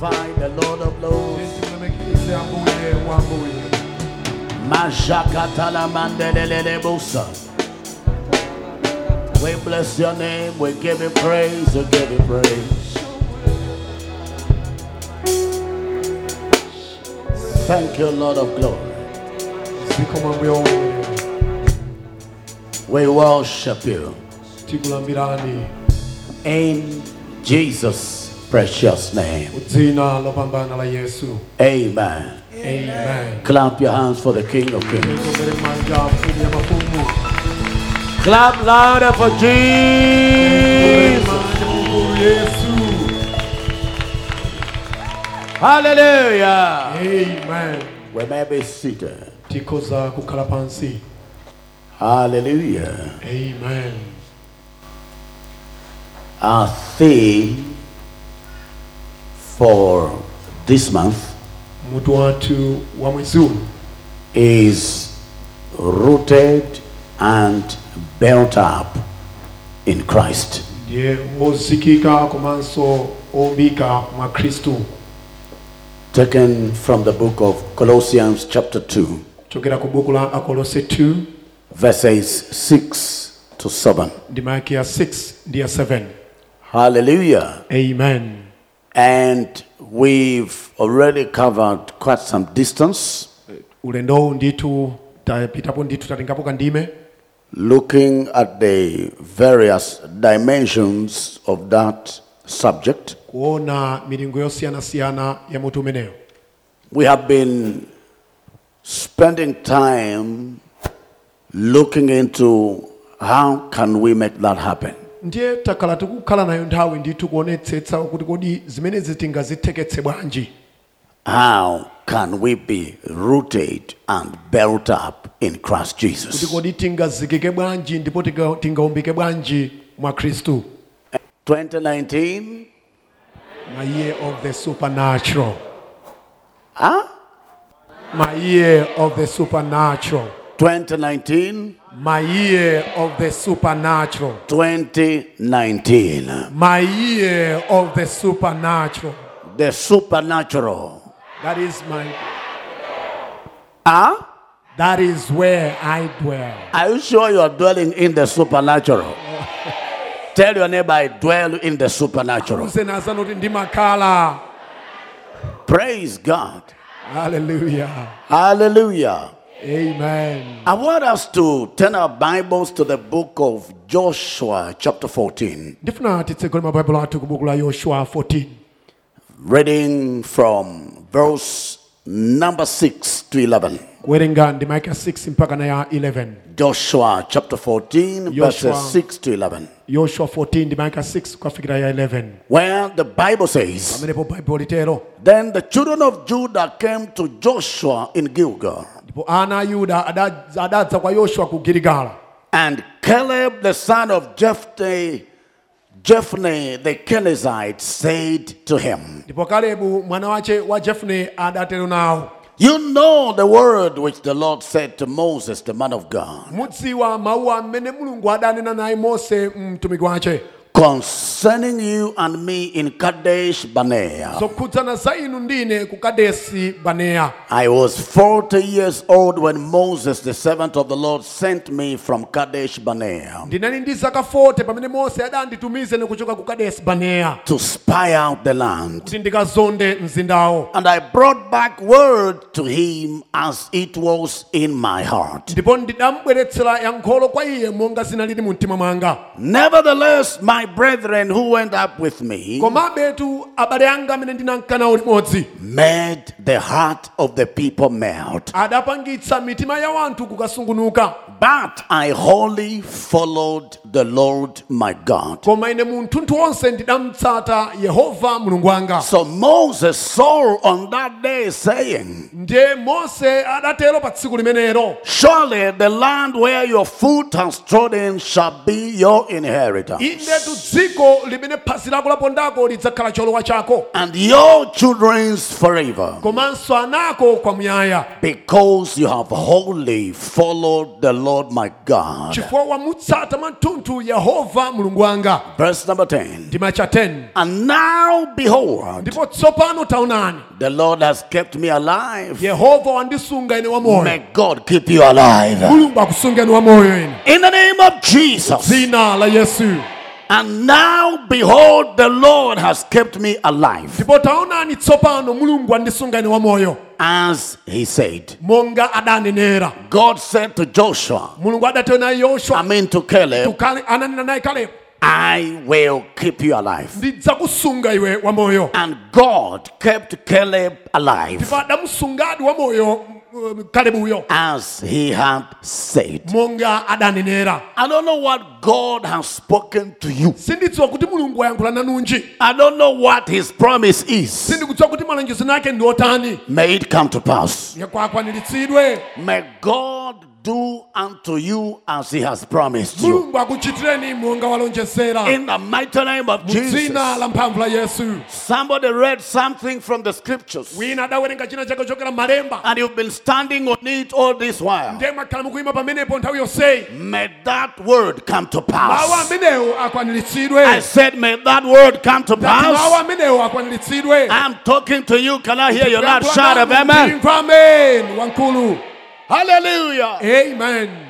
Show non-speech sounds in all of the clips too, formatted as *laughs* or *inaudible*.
magnify the Lord of Lords. timulemekeze ambuye wambuye Mashakatala mandelele busa. We bless your name. We give you praise. We give you praise. Thank you, Lord of glory. zikomo ambuye wambuye We worship you in Jesus' precious name. mu dzina lopambana la yesu Amen. amen Clap your hands for the King of Kings. tikombere manja mfumu ya mafumu Clap louder for Jesus. manja mukulu yesu Hallelujah. amen We may be seated. tikoza kukhala pansi Hallelujah. amen Our theme for this month mutu wathu wa mwezi uno is rooted and built up in Christ. ndiye wozikika komanso oumbika mwa khristu Taken from the book of Colossians, chapter 2, chokera ku buku la akolose 2 verses 6 to 7. ndima yake ya 6 ndi ya 7 Hallelujah. amen And we've already covered quite some distance ulendowu ndithu tapitapo ndithu tatengapo kandime looking at the various dimensions of that subject. kuona milingo yosiyanasiyana ya mutu umeneyo We have been spending time looking into how can we make that happen. Ndiye takhala tikukhala nayo nthawi ndithu kuonetsetsa kuti kodi zimenezi tingazitheketse bwanji How can we be rooted and built up in Christ kuti Jesus? kodi tingazikike bwanji ndipo tinga- tingaumbike bwanji mwa khristu 2019? my year of the supernatural Huh? my year of the supernatural 2019? My year of the supernatural 2019. my year of the supernatural The supernatural. that is my Huh? that is where i dwell Are you sure you are dwelling in the supernatural? Tell your neighbor, I dwell in the supernatural. usenazana kuti ndimakhala Praise God. hallelujah Hallelujah. Amen I want us to turn our Bibles to the book of Joshua, chapter 14, ndifuna titsegule mabaibulo athu ku buku la 14 reading from verse number 6 to 11. kuwerenga ndima yake ya 6 mpaka na ya 11 Joshua, chapter 14, Joshua. verses 6 to 11, yoshua 14 ndima yake ya 6 kukafikira ya 11 where the Bible says, pamenepo baibulo litero Then the children of Judah came to Joshua in Gilgal. Ndipo ana a yuda ada- adadza kwa yoshua ku giligala And Caleb the son of Jephunneh, Jephunneh the Kenizzite said to him, ndipo kalebu mwana wace wa jefune adatero nawo You know the word which the Lord said to Moses, the man of God, mudziwa mawu amene mulungu adanena naye mose mtumiki wace concerning you and me in Kadesh Barnea. zokhudzana za inu ndine ku kadesi baneya I was 40 years old when Moses, the servant of the Lord, sent me from Kadesh Barnea ndinali ndi zaka 40 pamene mose adanditumize ne kuchoka ku kadesi baneya to spy out the land. kuti ndikazonde mzindawo And I brought back word to him as it was in my heart. ndipo ndidambweretsera yankholo kwa iye monga zinalili mu mtima mwanga Nevertheless, my brethren who went up with me komabetu abale anga amene ndinanka limodzi made the heart of the people melt. adapangitsa mitima ya wanthu kukasungunuka But I wholly followed the Lord my God. koma ine munthunthu wonse ndidamtsata yehova mulungu wanga So Moses saw on that day, saying, ndiye mose adatero pa tsiku limenelo Surely the land where your foot has trodden shall be your inheritance. Dziko limene phazi lako lapondako lidzakhala cholowa chako and your children's forever, komanso anako kwamuyaya because you have wholly followed the Lord my God. chifukwa wamutsata yehova mulungu wanga Verse number 10. ndima cha 10 And now behold, ndipo tsopano taonani the Lord has kept me alive. yehova wandisunga ine wamoyo May God keep you alive. mulungu akusunga ine wamoyo ine In the name of Jesus. dzina la yesu And now behold, the Lord has kept me alive. ndipo taonani tsopano mulungu wandisunga ine wamoyo As he said, God said to Joshua, I mean to Caleb, tukale ananena naye kalebu I will keep you alive. ndidzakusunga iwe wamoyo And God kept Caleb alive ndipo adamusungadi wamoyo kalebuyo as he had said. I don't know what God has spoken to you. sindidziwa kuti mulungu wayankhula nanunji I don't know what his promise is. sindikudziwa kuti malonjezo ake ndi otani May it come to pass. May God do unto you as he has promised you. mulungu akuchitireni monga walonjezera In the mighty name of Jesus. la mphamvu la yesu Somebody read something from the scriptures wina adawerenga china chake kuchokera malemba and you've been standing on it all this while. ndiye mwakhala mukuyima pamenepo nthawi yonseyi May that word come to pass. I said, may that word come to pass. I'm talking to you. Can I hear your loud shout of amen? Imva amen wankulu Hallelujah. amen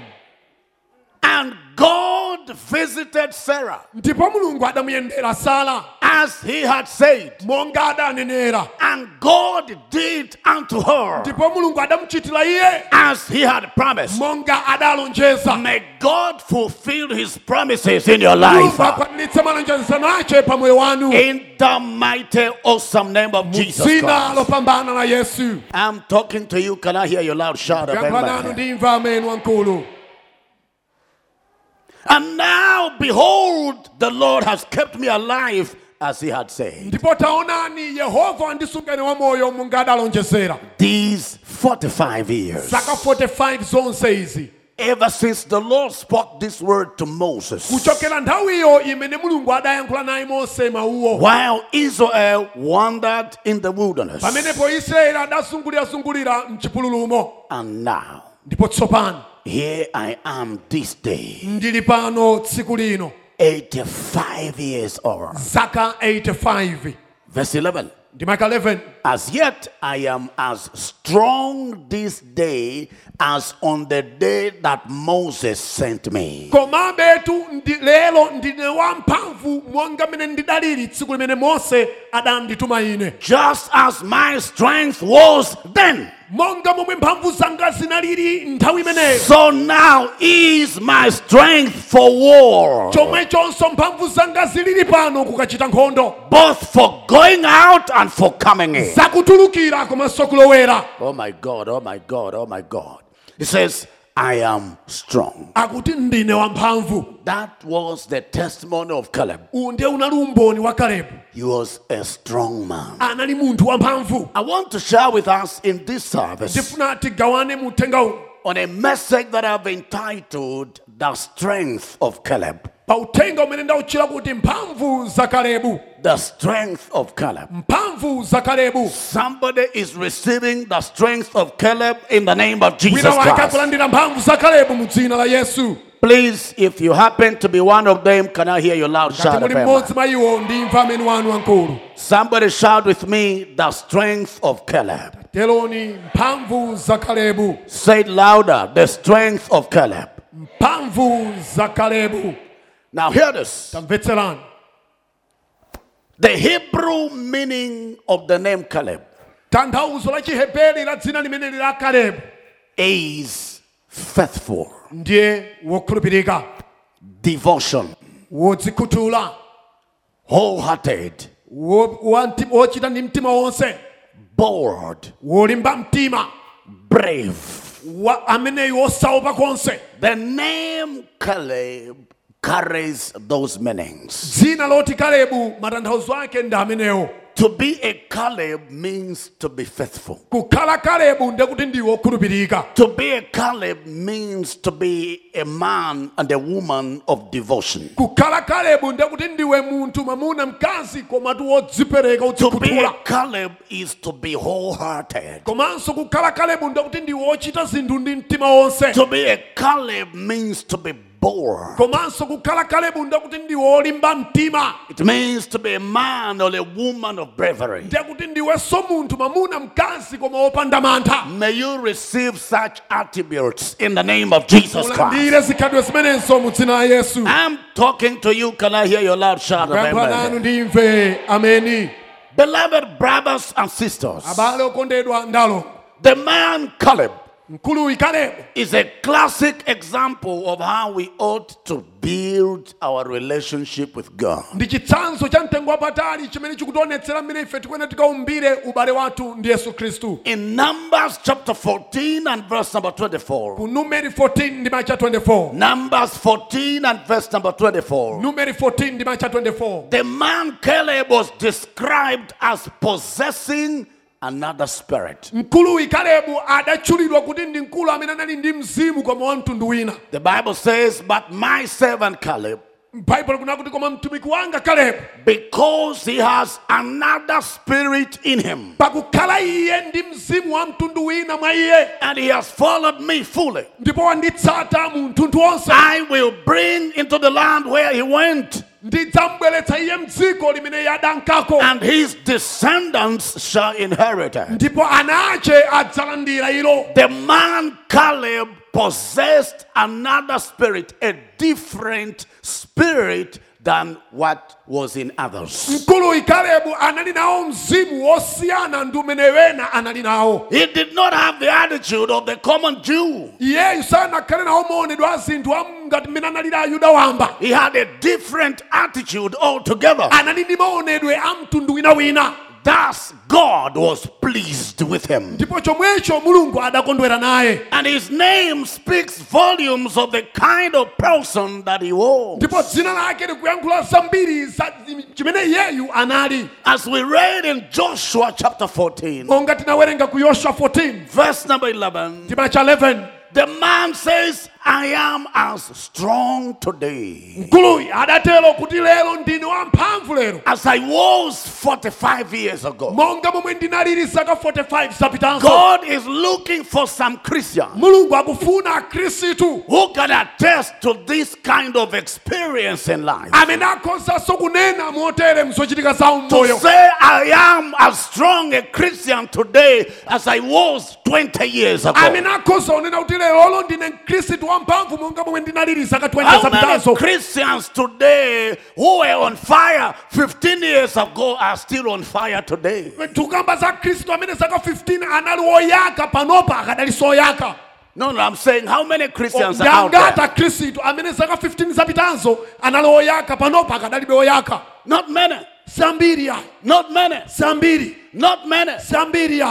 And God visited Sarah ndipo mulungu adamuyendera sara as he had said. monga adanenera And God did unto her ndipo mulungu adamuchitira iye as he had promised. monga adalonjeza May God fulfill his promises in your mulungu life. akwaniritse malonjezano ache pamoyo wanu In the mighty, awesome name of Jesus Christ. lopambana la yesu I'm talking to you. Can I hear your loud shout of amen? ndimva amen wankulu And now, behold, the Lord has kept me alive as he had said. ndipo taonani yehova wandisungani wamoyo monga adalonjezera These 45 years, zaka 45 zonse izi. ever since the Lord spoke this word to Moses, kuchokera nthawiyo imene mulungu adayankhula naye mose mawuwo while Israel wandered in the wilderness, pamenepo israeli adazungulirazungulira mchipululumo. and now, here I am this day, ndili pano tsiku lino 85 years old. zaka 85 Verse 11. ndimaka 11 As yet I am as strong this day as on the day that Moses sent me. komabetu lero ndine wamphamvu monga mmene ndidalili tsiku limene mose adandituma ine Just as my strength was then, monga momwe mphamvu zanga zinalili nthawi imeneyo so now is my strength for war, chomwechonso mphamvu zanga zilili pano kukachita nkhondo both for going out and for coming in. zakutulukira komanso kulowera Oh my God, oh my God, oh my God. He says, I am strong. akuti ndine wamphamvu That was the testimony of Caleb. uwu ndiye unali umboni wa kalebu He was a strong man. I want to share with us in this service ndifuna tigawane mu uthenga uwu on a message that I've entitled The Strength of Caleb. Pa uthenga umene ndauchira kuti mphamvu za kalebu The strength of Caleb. mphamvu za kalebu Somebody is receiving the strength of Caleb in the name of Jesus wina Christ. akulandira mphamvu za kalebu mu dzina la yesu Please, if you happen to be one of them, can I hear your loud shout of muli amen? mmodzi mwa iwo ndimva amene wanu wankulu Somebody shout with me, the strength of Caleb. teloni mphamvu za kalebu Say it louder, the strength of Caleb. mphamvu za kalebu Now hear this. The Hebrew meaning of the name Caleb tanthauzo la chiheberi la dzina limeneli la kalebu is faithful, devotion, wholehearted, wo- wa mti- wochita ndi mtima wonse. Bold, brave. The name Caleb carries those meanings. loti kalebu matanthauzo ake ndi amenewo To be a Caleb means to be faithful. kukhala kalebu ndekuti ndiwe okhulupirika To be a Caleb means to be a man and a woman of devotion. kukhala kalebu ndekuti ndiwe munthu mwamuna mkazi komatu wodzipereka To be udzikhuthula a Caleb is to be wholehearted. komanso kukhala kalebu ndekuti ndiwe wochita zinthu ndi mtima wonse To be a Caleb means to be bold. komanso kukhala kalebu ndekuti ndiwe wolimba mtima It means to be a man or a woman of bravery. ndekuti ndiwenso munthu mwamuna mkazi koma wopanda mantha May you receive such attributes in the name of Jesus Christ. ulandire zikhadwe zimenenso mu dzina la yesu I'm talking to you. Can I hear your loud shout amen? Beloved brothers and sisters, abale okondedwa ndalo the man Caleb is a classic example of how we ought to build our relationship with God. ndi chitsanzo cha mtengo wapatali chimene chikutionetsera mmene ife tikuyenera tikaumbire ubale wathu ndi yesu khristu In Numbers chapter 14 and verse number 24. ku 14 ndi 24 Numbers 14 and verse number 24. numeri 14 ndi macha 24 The man Caleb was described as possessing another spirit. mkuluwi kalebu adatchulidwa kuti ndi mkulu amene anali ndi mzimu koma wa mtundu wina The Bible says, But my servant Caleb, baibulo kuna kuti koma mtumiki wanga kalebu because he has another spirit in him, pakukhala iye ndi mzimu wa mtundu wina mwa iye and he has followed me fully, ndipo wanditsata mu mtundu wonse I will bring into the land where he went, ndidzambweretsa iye mdziko limene iye adankako and his descendants shall inherit it. ndipo ana ache adzalandira ilo The man Caleb possessed another spirit, a different spirit than what was in others. mkuluwi kalebu anali nawo mzimu wosiyana ndi umene wena anali nawo He did not have the attitude of the common Jew. iyeyu sanakhale nawo maonedwe a zinthu a ngati mmene analili ayuda wamba He had a different attitude altogether. Anali ndi maonedwe a mtundu winawina Thus, God was pleased with him. ndipo chomwecho mulungu adakondwera naye And his name speaks volumes of the kind of person that he was. ndipo dzina lake likuyankhula zambiri za chimene iyeyu anali As we read in Joshua chapter 14, monga tinawerenga ku yoswa 14 verse number 11, ndima cha 11 the man says, I am as strong today mkuluyi adatero kuti lero ndine wamphamvu lero as I was 45 years ago. monga momwe ndinalili zaka 45 God is looking for some Christians mulungu akufuna akhristu who can attest to this kind of experience in life. amene akhozanso kunena motere mzochitika zawo To say I am as strong a Christian today as I was 20 years ago. Amene akhoza kunena kuti lero ndine mkhristu monga momwe ndinalili zaka 20 How many zapitanso Christians today who were on fire 15 years ago are still on fire today? tikamba za khristu amene zaka 15 anali woyaka panopa akadaliso oyaka No, no, I'm saying how many Christians are out there? akhristu amene zaka 15 zapitanso anali oyaka panopa akadalibe oyaka Not many. sambiri Not many. sambiri Not many. sambiri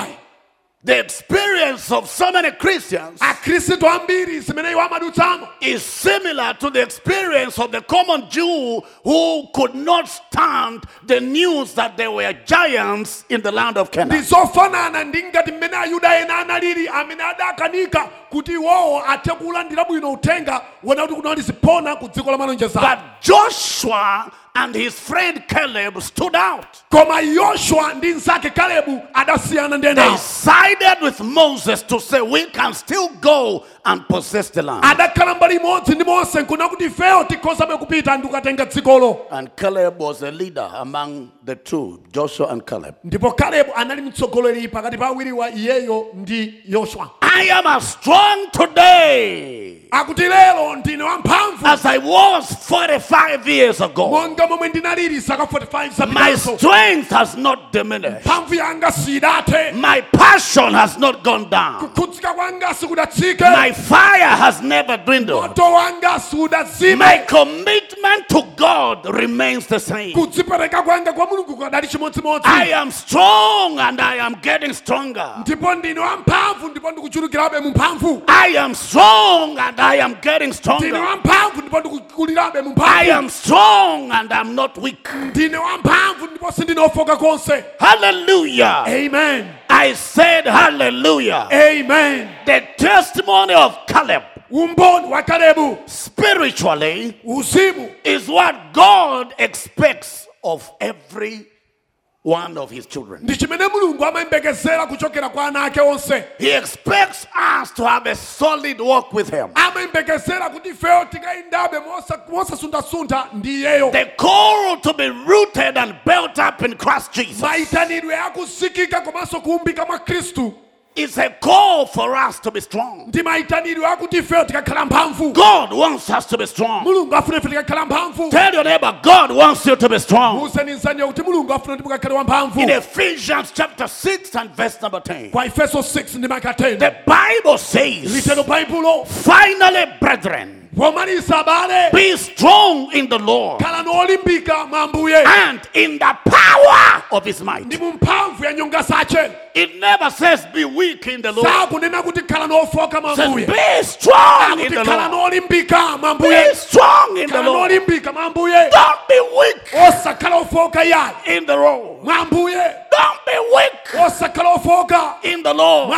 The experience of so many Christians akhristu ambiri zimene iwo amadutsamo is similar to the experience of the common Jew who could not stand the news that there were giants in the land of Canaan. zofanana ndi ngati mmene ayuda ena analili amene adakanika kuti iwowo athe kulandira bwino uthenga wona kuti kunali ziphona ku dziko la malonjezano But Joshua and his friend Caleb stood out. koma yoshua ndi mnzake kalebu adasiyana ndi They sided with Moses to say, We can still go and possess the land. adakhala mbali imodzi ndi mose nkuna kuti ifeyo tikhozabe kupita ndi kukatenga dzikolo And Caleb was a leader among the two, Joshua and Caleb. ndipo kalebu anali mtsogoleri pakati pa awiriwa iyeyo ndi yoshua I am as strong today akuti lero ndine wamphamvu as I was 45 years ago. monga momwe ndinalili zaka 45 My strength has not diminished. mphamvu yanga sidathe My passion has not gone down. kukhudzika kwanga sikudatsike My fire has never dwindled. moto wanga sudazime My commitment to God remains the same. kudzipereka kwanga kwa mulungu kukadali chimodzimodzi I am strong and I am getting stronger. ndipo ndine wamphamvu ndipo ndikuchulukirabe mu mphamvu I am strong and I am getting stronger. wamphamvu ndipo ndikukulirabe mu I am strong and I'm not weak. ndine wamphamvu ndipo sindinofoka konse Hallelujah. amen I said hallelujah. amen The testimony of Caleb umboni wa kalebu spiritually uzimu is what God expects of every one of his children. ndichimene mulungu amayembekezera kuchokera kwa ana ake onse He expects us to have a solid walk with him. amayembekezera kuti ifeyo tikayindabe mosa- mosasuntha-suntha ndi iyeyo The call to be rooted and built up in Christ Jesus mayitanidwe akuzikika komanso kuumbika mwa khristu is a call for us to be strong. ndi mayitanidwe akuti ifeyo tikakhala mphamvu God wants us to be strong. mulungu afuna ife tikakhala mphamvu Tell your neighbor, God wants you to be strong. muuzeni nzaniyo kuti mulungu afuna kuti mukakhale wamphamvu In Ephesians chapter 6 and verse number 10, kwa efeso 6 ndi maka 10 the Bible says, Finally, brethren, be strong in the Lord khalani olimbika mwa ambuye and in the power of his might. ndi mu mphamvu ya nyonga zace It never says be weak in the Lord. sakunena kuti khalani ofoka It says be strong in the Lord. Be strong in the Lord. Don't be weak osakhala ofoka yayi in the Lord. Don't be weak in the Lord.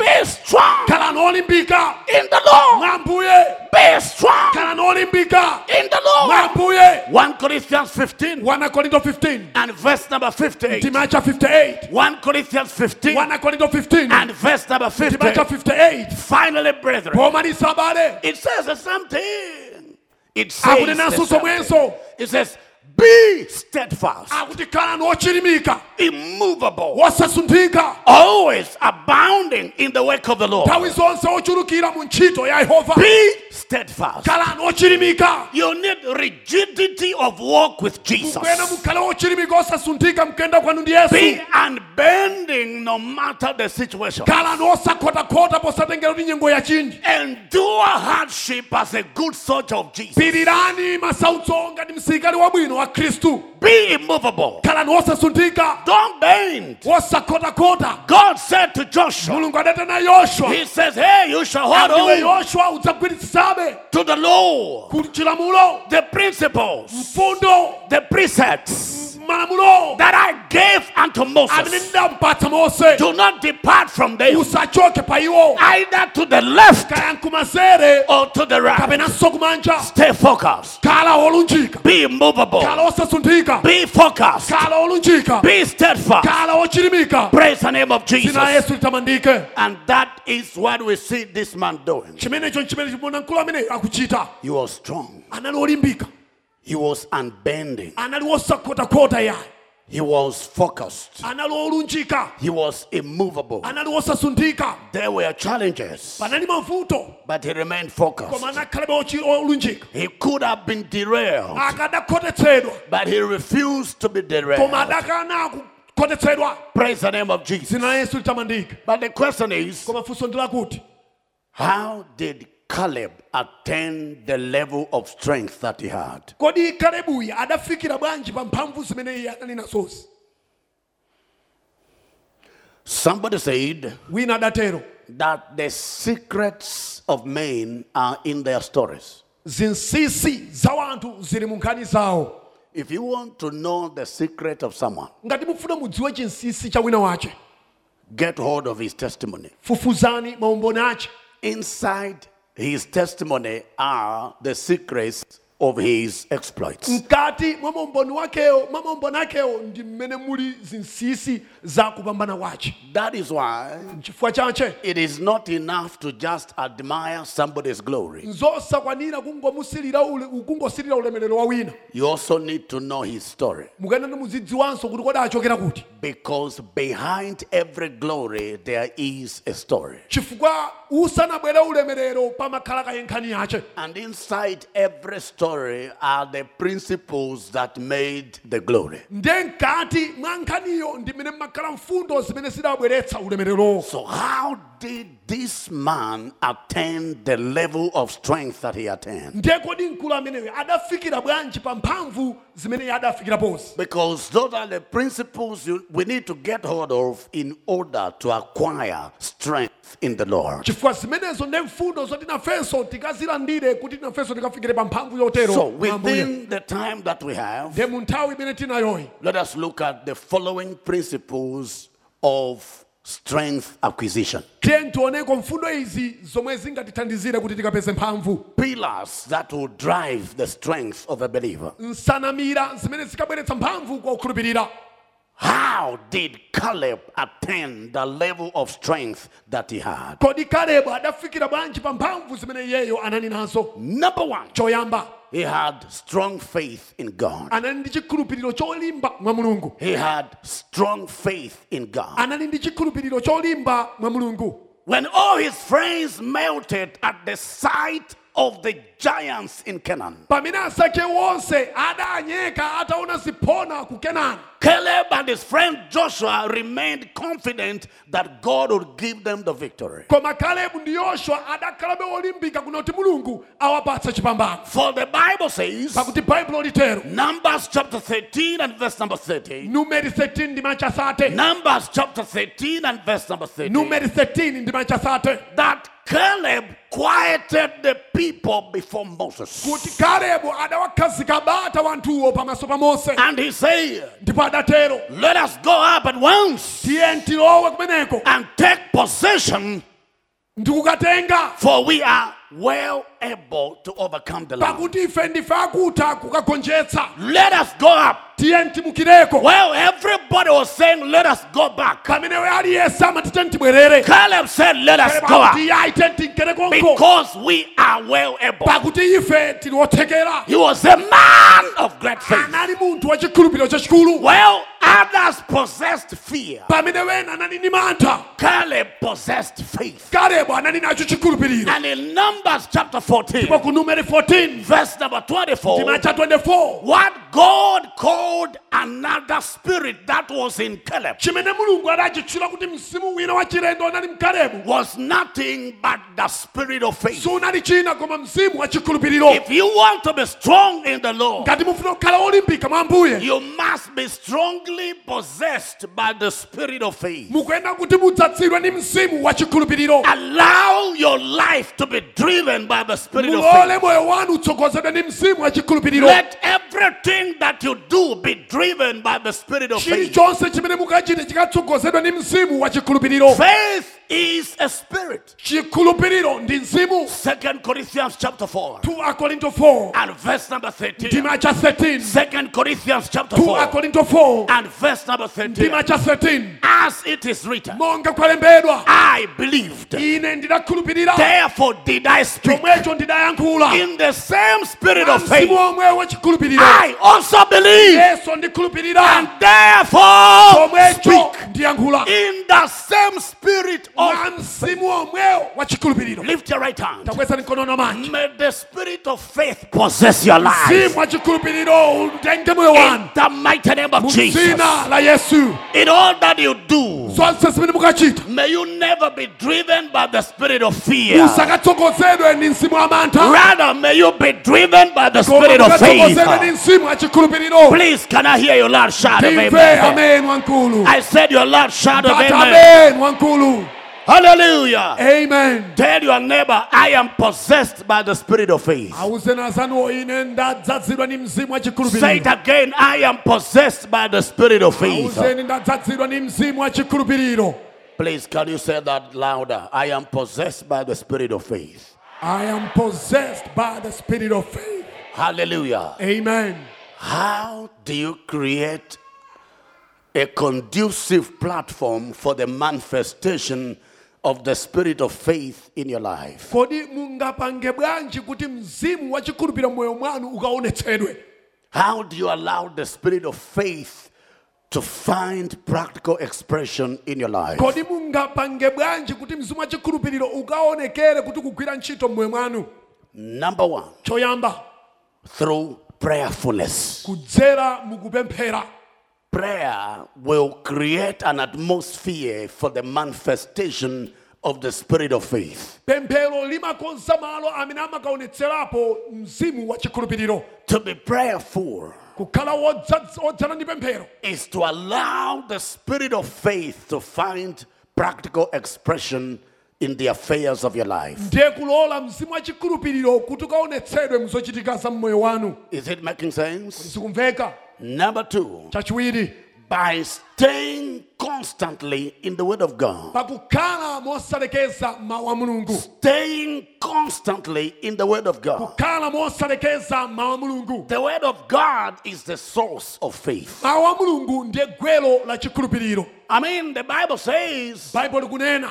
Be strong. Khalani olimbika in the Lord. mwa ambuye Be strong. Khalani olimbika in the Lord. ambuye 1 Corinthians 15 1 korinto 15 and verse number 58. ndima cha 58 1 Corinthians 15 1 korinto 15 and verse number ndima cha 50. 58 Finally, brethren, pomalisa abale it says the same thing. It says, the akunenanso same somwenso thing. it says, be steadfast, akuti khalani ochilimika immovable, always abounding in the work of the Lord. nthawi zonse ochulukira mu ntchito ya yehova Be steadfast. You need rigidity of walk with Jesus. mukuyena mukhale ochilimika osasunthika mkuyenda kwanu ndi yesu Be unbending no matter the situation. khalani osakhotakhota posatengera kuti nyengo yachinji Endure hardship as a good soldier of Jesus. Pirirani masautso ngati msilikali wabwino wa khristu Be immovable. khalani osasunthika Don't bend. osakhotakhota God said to Joshua, mulungu adatana yoshua. He says, Hey, you shall hold ndiwe on yoshua udzagwiritsisabe to the law, ku chilamulo the principles, mfundo. the precepts malamulo that I gave unto Moses. Do not depart from them, usachoke pa iwo either to the left or to the right. Stay focused. Be immovable. Be focused. Be steadfast. Praise the name of Jesus. And that is what we see this man doing. chimenecho chimene chimona mkulu amene akuchita He was strong. He was unbending. anali osakhotakhota yayi He was focused. He was immovable. There were challenges, but he remained focused. koma anakhalabe ochi- olunjika He could have been derailed, but he refused to be derailed. Praise the name of Jesus. dzina la yesu litamandike But the question is koma funso ndilakuti how did Caleb attained the level of strength that he had? kodi kalebuyi adafikira bwanji pa mphamvu zimene iye anali nazozi Somebody said wina adatero that the secrets of men are in their stories. zinsinsi za wanthu zili mu nkhani zawo If you want to know the secret of someone, ngati mufuna mudziwe chinsinsi cha wina wace get hold of his testimony. fufuzani maumboni ace Inside his testimony are the secrets of his exploits. mkati mwa maumboni wakewo mwa maumboni akewo ndi mmene muli zinsinsi za kupambana That is why chache it is not enough to just admire somebody's glory. nzosakwanira ule ulemerero wa wina You also need to know his story. mukayenera muzidziwanso kuti kodi achokera kuti Because behind every glory, there is a story. chifukwa usanabwere ulemerero pamakhala kaye nkhani yace And inside every story are the principles that made the glory. nde mkati mwa nkhaniyo ndi mmene mmakhala mfundo zimene zidabweretsa ulemererowo So, how did this man attain the level of strength that he attained? ndiye kodi mkulu ameneyo adafikira bwanji pa mphamvu zimene iye adafikira pozi Because those are the principles you, we need to get hold of in order to acquire strength in the Lord. chifukwa zimenezo ndi mfundo zoti nafenso tikazilandire kuti nafenso tikafikire pa mphamvu yotere atero So, within the time that we have, nde mu nthawi imene tinayoyi let us look at the following principles of strength acquisition. tiye tioneko mfundo izi zomwe zingatithandizire kuti tikapeze mphamvu Pillars that will drive the strength of a believer. nsanamira zimene zikabweretsa mphamvu kwa kukhulupirira How did Caleb attain the level of strength that he had? kodi kalebu adafikira bwanji pa mphamvu zimene iyeyo anali nazo Number one, choyamba he had strong faith in God. anali ndi chikhulupiriro cholimba mwa mulungu He had strong faith in God. anali ndi chikhulupiriro cholimba mwa mulungu When all his friends melted at the sight of the giants in Canaan, pamene asake wonse adanyeka ataona ziphona ku kenani Caleb and his friend Joshua remained confident that God would give them the victory. koma kalebu ndi yoshua adakhalabe olimbika kuna kuti mulungu awapatse chipambano For the Bible says, pakuti baibulo litero Numbers chapter 13 and verse number 30. numeri 13 ndi machasate Numbers chapter 13 and verse number 30. numeri 13 ndi machasate That Caleb quieted the people before Moses. kuti kalebu adawakhazika bata wanthuwo pamaso pa mose And he said, Let us go up at once tiye tilowe kumeneko and take possession, for we are well able to overcome the pakuti ife ndife akutha kukagonjetsa Let us go up. tiye Well, everybody was saying, Let us go back. pamene we aliyese amatite ntibwerere Caleb said, Let us go up. pakuti iye aite ntinkerekonko Because we are well able. pakuti ife tili othekera He was a man of great faith. anali munthu wa chachikulu Well, others possessed fear. pamene wena anali ndi mantha Caleb possessed faith. kalebu anali nacho chikhulupiriro And in Numbers chapter 14, ndipo ku numeri 14 verse number 24, ndima cha 24 what God called another spirit that was in Caleb chimene mulungu adachitchula kuti mzimu wina wa chilendo anali mkalebu was nothing but the spirit of faith. sunali china koma mzimu wa chikhulupiriro If you want to be strong in the Lord, ngati mufuna kukhala olimbika mwa ambuye you must be strongly possessed by the spirit of faith. mukuyenda kuti mudzatsidwe ndi mzimu wa chikhulupiriro Allow your life to be driven by the spirit of faith. moyo wanu utsogozedwe ndi mzimu wa chikhulupiriro Let everything that you do be driven by the spirit of faith. chilichonse chimene mukachite chikatsogozedwa ndi mzimu wa chikhulupiriro. Faith is a spirit. chikhulupiriro ndi mzimu. Second Corinthians chapter 4 2 akorinto 4 and verse number 13. ndima cha 13 Second Corinthians chapter 2 4 akorinto 4 and verse number 13. ndima cha 13 As it is written, monga kwalembedwa. I believed, ine ndidakhulupirira therefore did I speak. ndidayankhula In the same spirit of faith, I also believe, and therefore speak. In the same spirit of mwa mzimu omwewo wa chikhulupiriro lift your right hand. May the spirit of faith possess your life. mzimu wa chikhulupiriro utenge moyo In the mighty name of Jesus. In all that you do, zonse zimene mukachita may you never be driven by the spirit of fear. musakatsogozedwe ndi mzimu wa mantha Rather, may you be driven by the spirit of faith. Mzimu wa chikhulupiriro Please, can I hear your loud shout of amen? I said your loud shout of amen. Hallelujah. amen Tell your neighbor, I am possessed by the spirit of faith. awuzeni azanuwo ine ndadzazidwa ndi mzimu wa Say it again, I am possessed by the spirit of faith. awuzeni ndadzazidwa ndi mzimu wa chikhulupiriro Please, can you say that louder? I am possessed by the spirit of faith. I am possessed by the spirit of faith. Hallelujah. Amen. How do you create a conducive platform for the manifestation of the spirit of faith in your life? Kodi mungapange bwanji kuti mzimu wa moyo mwanu ukaonetsedwe? How do you allow the spirit of faith to find practical expression in your life? Kodi mungapange bwanji kuti mzimu wa ukaonekere kuti kugwira ntchito moyo mwanu? Number one, Choyamba through prayerfulness. Prayer will create an atmosphere for the manifestation of the spirit of faith. Pemphero limakonza malo amene amakaonetserapo mzimu wa chikhulupiriro. To be prayerful Kukhala wodza- wodzala ndi pemphero. is to allow the spirit of faith to find practical expression in the affairs of your life. mzimu wa chikhulupiriro kuti ukaonetsedwe muzochitika za mmoyo wanu Is it making sense? sikumveka Number two, chachiwiri by staying constantly in the Word of God. pakukhala mosalekeza mawu a mulungu Staying constantly in the Word of God. kukhala mosalekeza mawu a mulungu The Word of God is the source of faith. mawu a mulungu ndiye gwelo la chikhulupiriro I mean, the Bible says likunena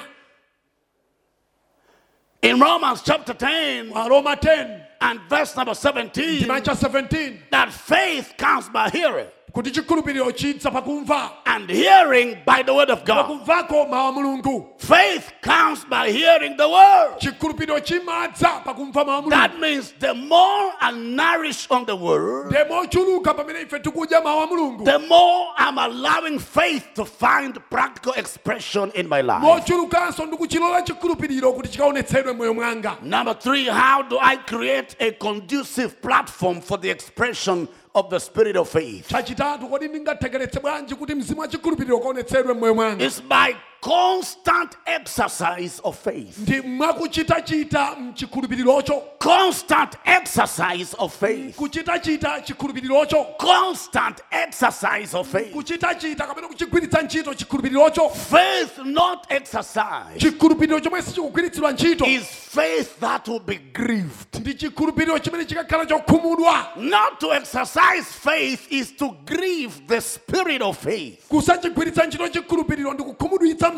in Romans chapter 10 aroma 10 and verse number 17 ndimacha 17 that faith comes by hearing, kuti chikhulupiriro chidza pakumva and hearing by the Word of God. pakumvako mawu a mulungu Faith comes by hearing the Word. chikhulupiriro chimadza pakumva mawu a mulungu That means the more I nourish on the Word, ndiye mochuluka pamene ife tikudya mawu a mulungu the more I'm allowing faith to find practical expression in my life. mochulukanso ndikuchilola chikhulupiriro kuti chikaonetsedwe mmoyo mwanga Number three, how do I create a conducive platform for the expression of the spirit of faith? chachitatu kodi ndingathekeretse bwanji kuti mzimu wa chikhulupiriro ukaonetsedwe mmoyo mwanga It's by constant exercise of faith. ndi mwakuchitachita mchikhulupirirocho Constant exercise of faith. kuchitachita chikhulupirirocho Constant exercise of faith. kuchitachita kapena kuchigwiritsa ntchito chikhulupirirocho Faith not exercised chikhulupiriro chomwe sichikugwiritsidwa ntchito is faith that will be grieved. ndi chikhulupiriro chimene chikakhala chokhumudwa Not to exercise faith is to grieve the spirit of faith. kusachigwiritsa ntchito chikhulupiriro ndi kukhumudwitsa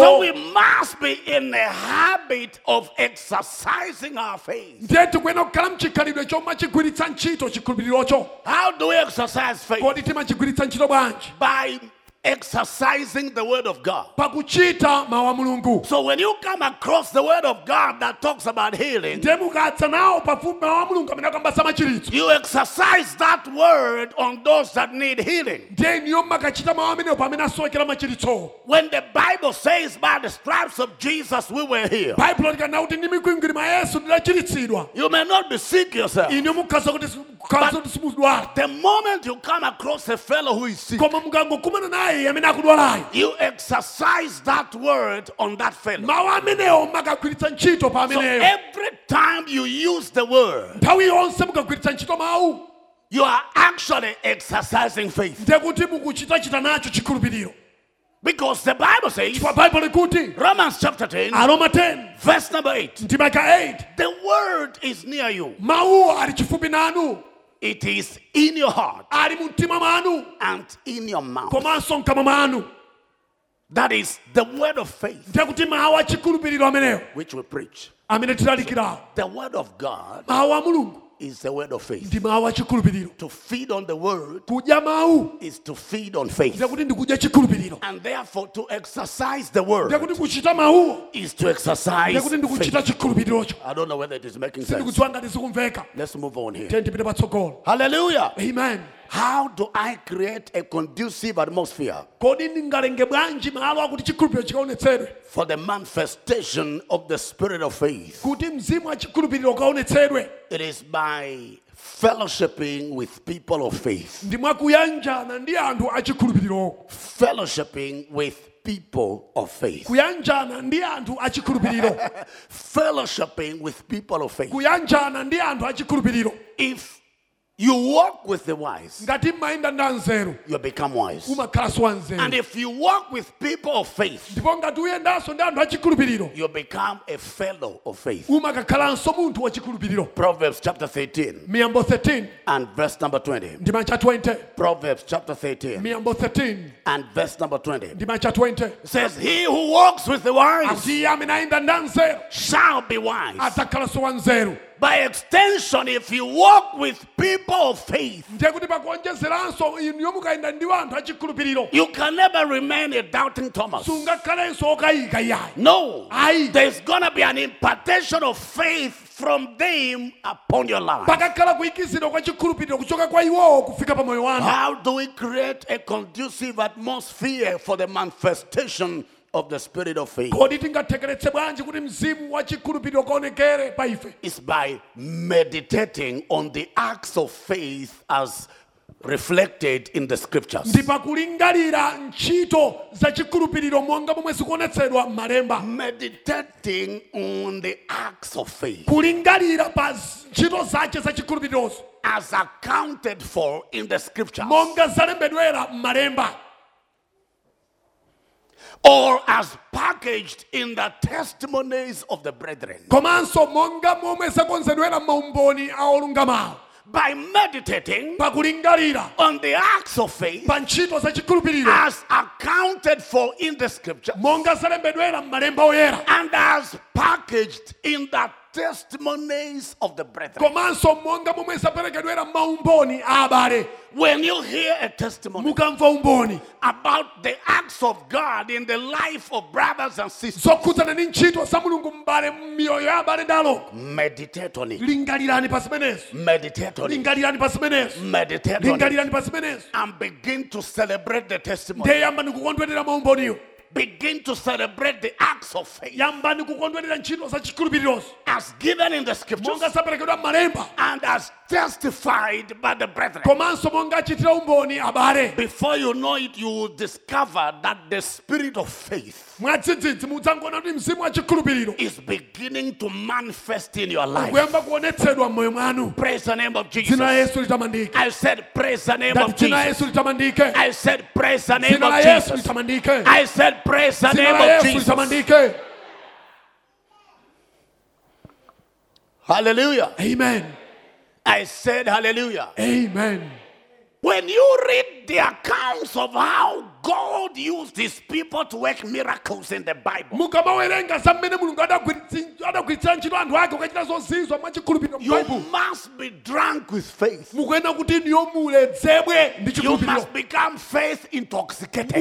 So we must be in the habit of exercising our faith. ndiye tikuyenera kukhala mchikhalidwe chomwe chigwiritsa ntchito chikhulupirirocho How do we exercise faith? kodi timachigwiritsa ntchito bwanji By exercising the word of God. pakuchita mawu mulungu So when you come across the word of God that talks about healing, ndiye nawo pafupi mawu mulungu amene akambasa machiritso you exercise that word on those that need healing. ndiye iniyo makachita mawu amenewo pamene asowekera machiritsowo When the Bible says by the stripes of Jesus we were healed, baibulo likanena kuti ndi mikwingwiri mwa yesu ndidachiritsidwa you may not be sick yourself. iniyo mukhaza kuti mukhaza kuti simudwala The moment you come across a fellow who is sick, koma mukangokumana naye amene akudwalayo you exercise that word on that fellow. mawu amenewo makagwiritsa ntchito pa So every time you use the word, nthawi yonse mukagwiritsa ntchito mawu you are actually exercising faith. ndiye kuti mukuchitachita nacho chikhulupiriro Because the Bible says, chifukwa baibulo likuti Romans chapter 10, aroma 10 verse number 8, 8 the word is near you. Mawuwo ali chifupi nanu It is in your heart. Ali mu mtima mwanu and in your mouth. komanso mkamwa mwanu That is the word of faith. Ndiye kuti mawu a chikhulupiriro amenewo which we preach. The word of God mawu a mulungu is the word of faith. ndi mawu a chikhulupiriro To feed on the word is to feed on faith. ndiye kuti ndikudya chikhulupiriro And therefore, to exercise the word kuti kuchita mawuwo is to exercise ndiye kuti ndikuchita faith. I don't know whether it is making sense. sindikudziwa ngati zikumveka Let's move on here. tiye ndipite patsogolo Hallelujah. amen How do I create a conducive atmosphere kodi ndingalenge bwanji malo akuti chikhulupiriro chikaonetsedwe for the manifestation of the spirit of faith? kuti mzimu wa chikhulupiriro ukaonetsedwe It is by fellowshipping with people of faith. ndi mwakuyanjana ndi anthu achikhulupiriro Fellowshipping with people of faith. kuyanjana ndi anthu achikhulupiriro *laughs* Fellowshipping with people of faith. kuyanjana ndi anthu achikhulupiriro If you walk with the wise, ngati mmayenda ndi anzeru you become wise. And if you walk with people of faith, ndipo ngati uyendanso ndi anthu achikhulupiriro you become a fellow of faith. umakakhalanso munthu wachikhulupiriro Proverbs chapter 13 miyambo 13 and verse number 20. ndima cha 20 Proverbs chapter 13 miyambo 13 and verse number 20. ndima cha 20 It says, He who walks with the wise akuti iye amene ayenda ndi anzeru shall be wise. By extension, if you walk with people of faith, ndiye kuti pakuonjezeranso inuyo mukayenda ndi anthu you can never remain a doubting Thomas. sungakhalenso okayika iyayi No. There's to be an impartation of faith from them upon your life. pakakhala kuyikizidwa kwa chikhulupiriro kuchoka kwa iwowo kufika pa moyo wanu How do we create a conducive atmosphere for the manifestation of the spirit of faith? kodi tingathekeretse bwanji kuti mzimu wa chikhulupiriro ukaonekere pa ife It's by meditating on the acts of faith as reflected in the scriptures. ndi pakulingalira ntchito za chikhulupiriro monga momwe zikuonetsedwa m'malemba Meditating on the acts of faith kulingalira pa z- ntchito zake za chikhulupirirozo as accounted for in the scriptures monga zalembedwera m'malemba or as packaged in the testimonies of the brethren. komanso monga momwe zakonzedwera m'maumboni a olungamawo By meditating pakulingalira on the acts of faith pa ntchito za as accounted for in the scripture monga zalembedwera m'malemba oyera. and as packaged in the testimonies of the brethren. komanso monga momwe zaperekedwera abale When you hear a testimony mukamva umboni about the acts of God in the life of brothers and sisters, zokhudzana ndi ntchito za mulungu m'bale m'miyoyo ya abale meditate on it. lingalirani pa zimenezo Meditate on it. lingalirani pa zimenezo Meditate on it. lingalirani pa zimenezo And begin to celebrate the testimony. ndiye yambani maumboniyo Begin to celebrate the acts of faith. Yambani kukondwerera ntchito za chikhulupirirozo as given in the scriptures monga zaperekedwa m'malemba. and as testified by the brethren. komanso monga achitira umboni abale Before you know it, you will discover that the spirit of faith is beginning to manifest in your life. kuyamba kuonetsedwa m'moyo mwanu Praise the name of Jesus. I said, Praise the name of Jesus. I said, Praise the name of Jesus. I said, Praise the name of Jesus. Hallelujah. amen I said, Hallelujah. amen When you read the accounts of how God used his people to work miracles in the Bible, mukamawerenga za mmene mulungu adagwiritsi- adagwiritsira ntchito anthu ake ukachita zozizwa mwachikhulupiriro you must be drunk with faith. mukuyenera kuti niyo muledzebwe ndi You must become faith intoxicated.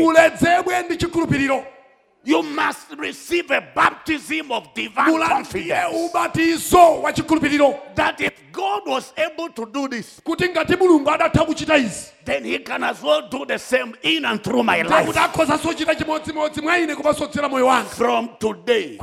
Muledzebwe ndi chikhulupiriro You must receive a baptism of divine confidence. ubatizo wa chikhulupiriro That if God was able to do this, kuti ngati mulungu adatha kuchita izi then he can as well do the same in and through my life. akhozanso kuchita chimodzimodzi mwa ine komanso kudzera moyo wanga From today,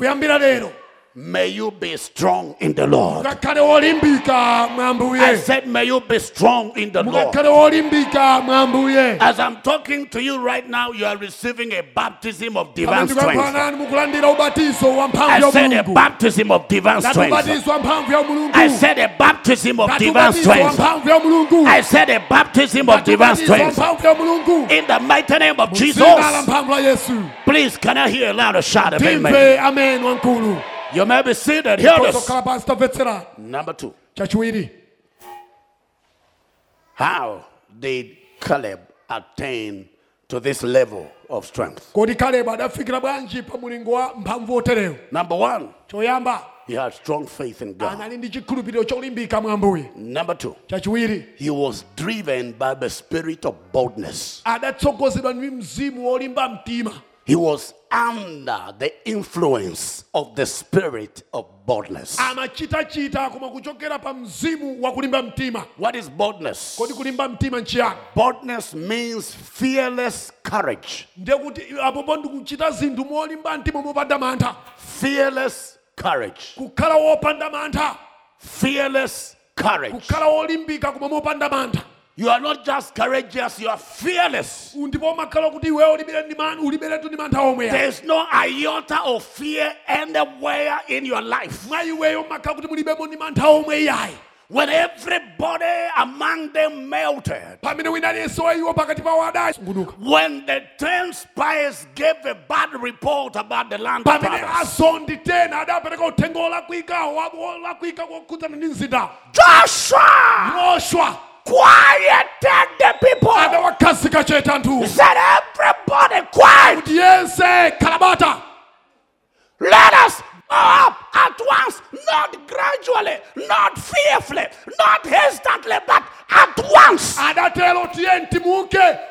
may you be strong in the Lord. mukakhale wolimbika mwa I said, may you be strong in the Lord. mukakhale wolimbika mwa ambuye As I'm talking to you right now, you are receiving a baptism of divine strength. ndikuyankhulani mukulandira ubatizo wa mphamvu I said a baptism of divine strength. ubatizo wa mphamvu ya mulungu I said a baptism of divine strength. mphamvu ya mulungu I said a baptism of divine strength. mphamvu ya mulungu In the mighty name of Jesus, mphamvu la yesu please can I hear a louder shout of amen? amen You may be seated. Hear this. kosokhala pansi tamvetsera Number two. How did Caleb attain to this level of strength? kodi kalebe adafikira bwanji pa mulingo wa mphamvu otereyo Number one, he had strong faith in God. anali ndi chikhulupiriro cholimbika mwa ambuye Number two, he was driven by the spirit of boldness. Adatsogozedwa ndi mzimu wolimba mtima He was under the influence of the spirit of boldness. amachitachita koma kuchokera pa mzimu wa kulimba mtima What is boldness? kodi kulimba mtima nchiyani Boldness means fearless courage. ndiye kuti apopo ndikuchita zinthu molimba mtima mopanda mantha Fearless courage. kukhala wopanda mantha Fearless courage. Kukhala wolimbika koma mopanda mantha You are not just courageous, you are fearless. ndipo umakhala kuti iweyo ulibere ndi man- uliberetu ndi mantha omwe. There's no iota of fear anywhere in your life. mwa iweyo umakhala kuti mulibemo ndi mantha omwe iyayi. When everybody among them melted, pamene wina aliyense wa iwo pakati pawo adasungunuka when the ten spies gave a bad report about the land of pamene others, azondi tena adapereka uthenga olakwika olakwika kokhudzana ndi mzinda Joshua! Yoswa quieted the people. said, Everybody quiet. Let us go up at once, not gradually, not fearfully, not hesitantly, but at once.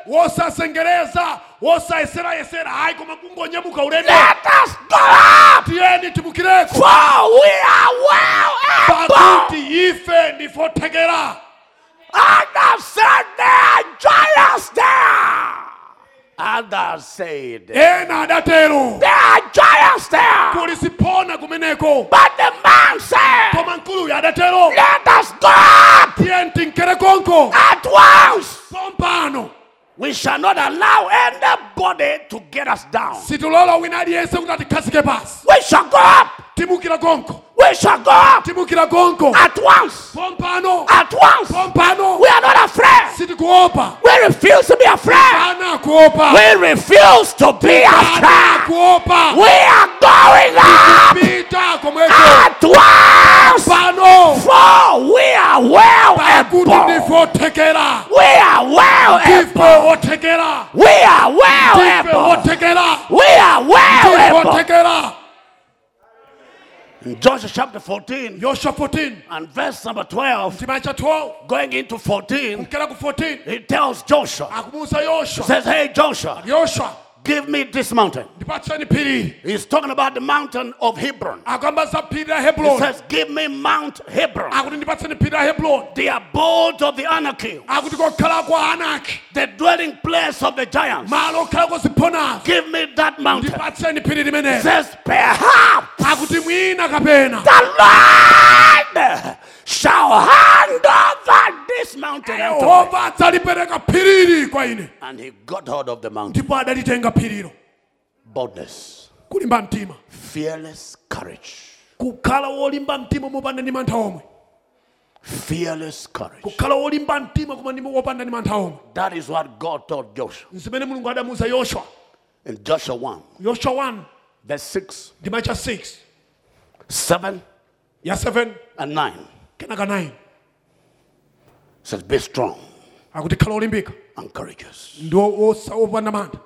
wosasengereza wosayeserayesera hayi koma kungonyamuka ulendo Let us go up, tiyeni timukireko for we are well able. pakuti ife ndifothekera Others said there are giants there. Others said there are giants there. kuli siphona kumeneko But the man said, koma mkuluyu adatero Let us go up tiyeni tinkere konko at once. We shall not allow anybody to get us down. situlola wina aliyense kuti atikhazike pasi We shall go up. timukira konko We shall go up timukira konko at once. pompano At once. pompano We are not afraid. sitikuopa We refuse to be afraid. kuopa We refuse to be afraid. kuopa We are going up at once. pano For we are well able. We are well ndife able. othekera We are well ndife able. othekera We are well ndife able. othekera In Joshua chapter 14 Joshua 14 and verse number 12, chimaya cha 12 going into 14, kukera 14 he tells Joshua, says, Hey Joshua, yosha give me this mountain. He's talking about the mountain of Hebron. akamba za phiri la He says, Give me Mount Hebron, akuti ndipatseni phiri la the abode of the Anakim, akuti kokhala kwa anaki the dwelling place of the giants. malo okhalako ziphonazo Give me that mountain. limenelo Says, Perhaps akuti mwina kapena. the Lord shall hand over this mountain unto me. yehova adzalipereka phirili kwa ine And he got hold of the mountain. ndipo adalitenga phirilo Boldness, fearless courage, kukhala wolimba mtima mopanda ndi mantha omwe. Fearless courage. kukhala wolimba mtima koma ndi wopanda ndi mantha omwe. That is what God told Joshua. Zimene mulungu adamuuza yoshua. In Joshua 1, Joshua 1 verse 6, ndima cha 6 7, Yeah, 7 and 9. Kenaka 9 says, Be strong akuti khala wolimbika and courageous. ndi wo- wosa- wopanda mantha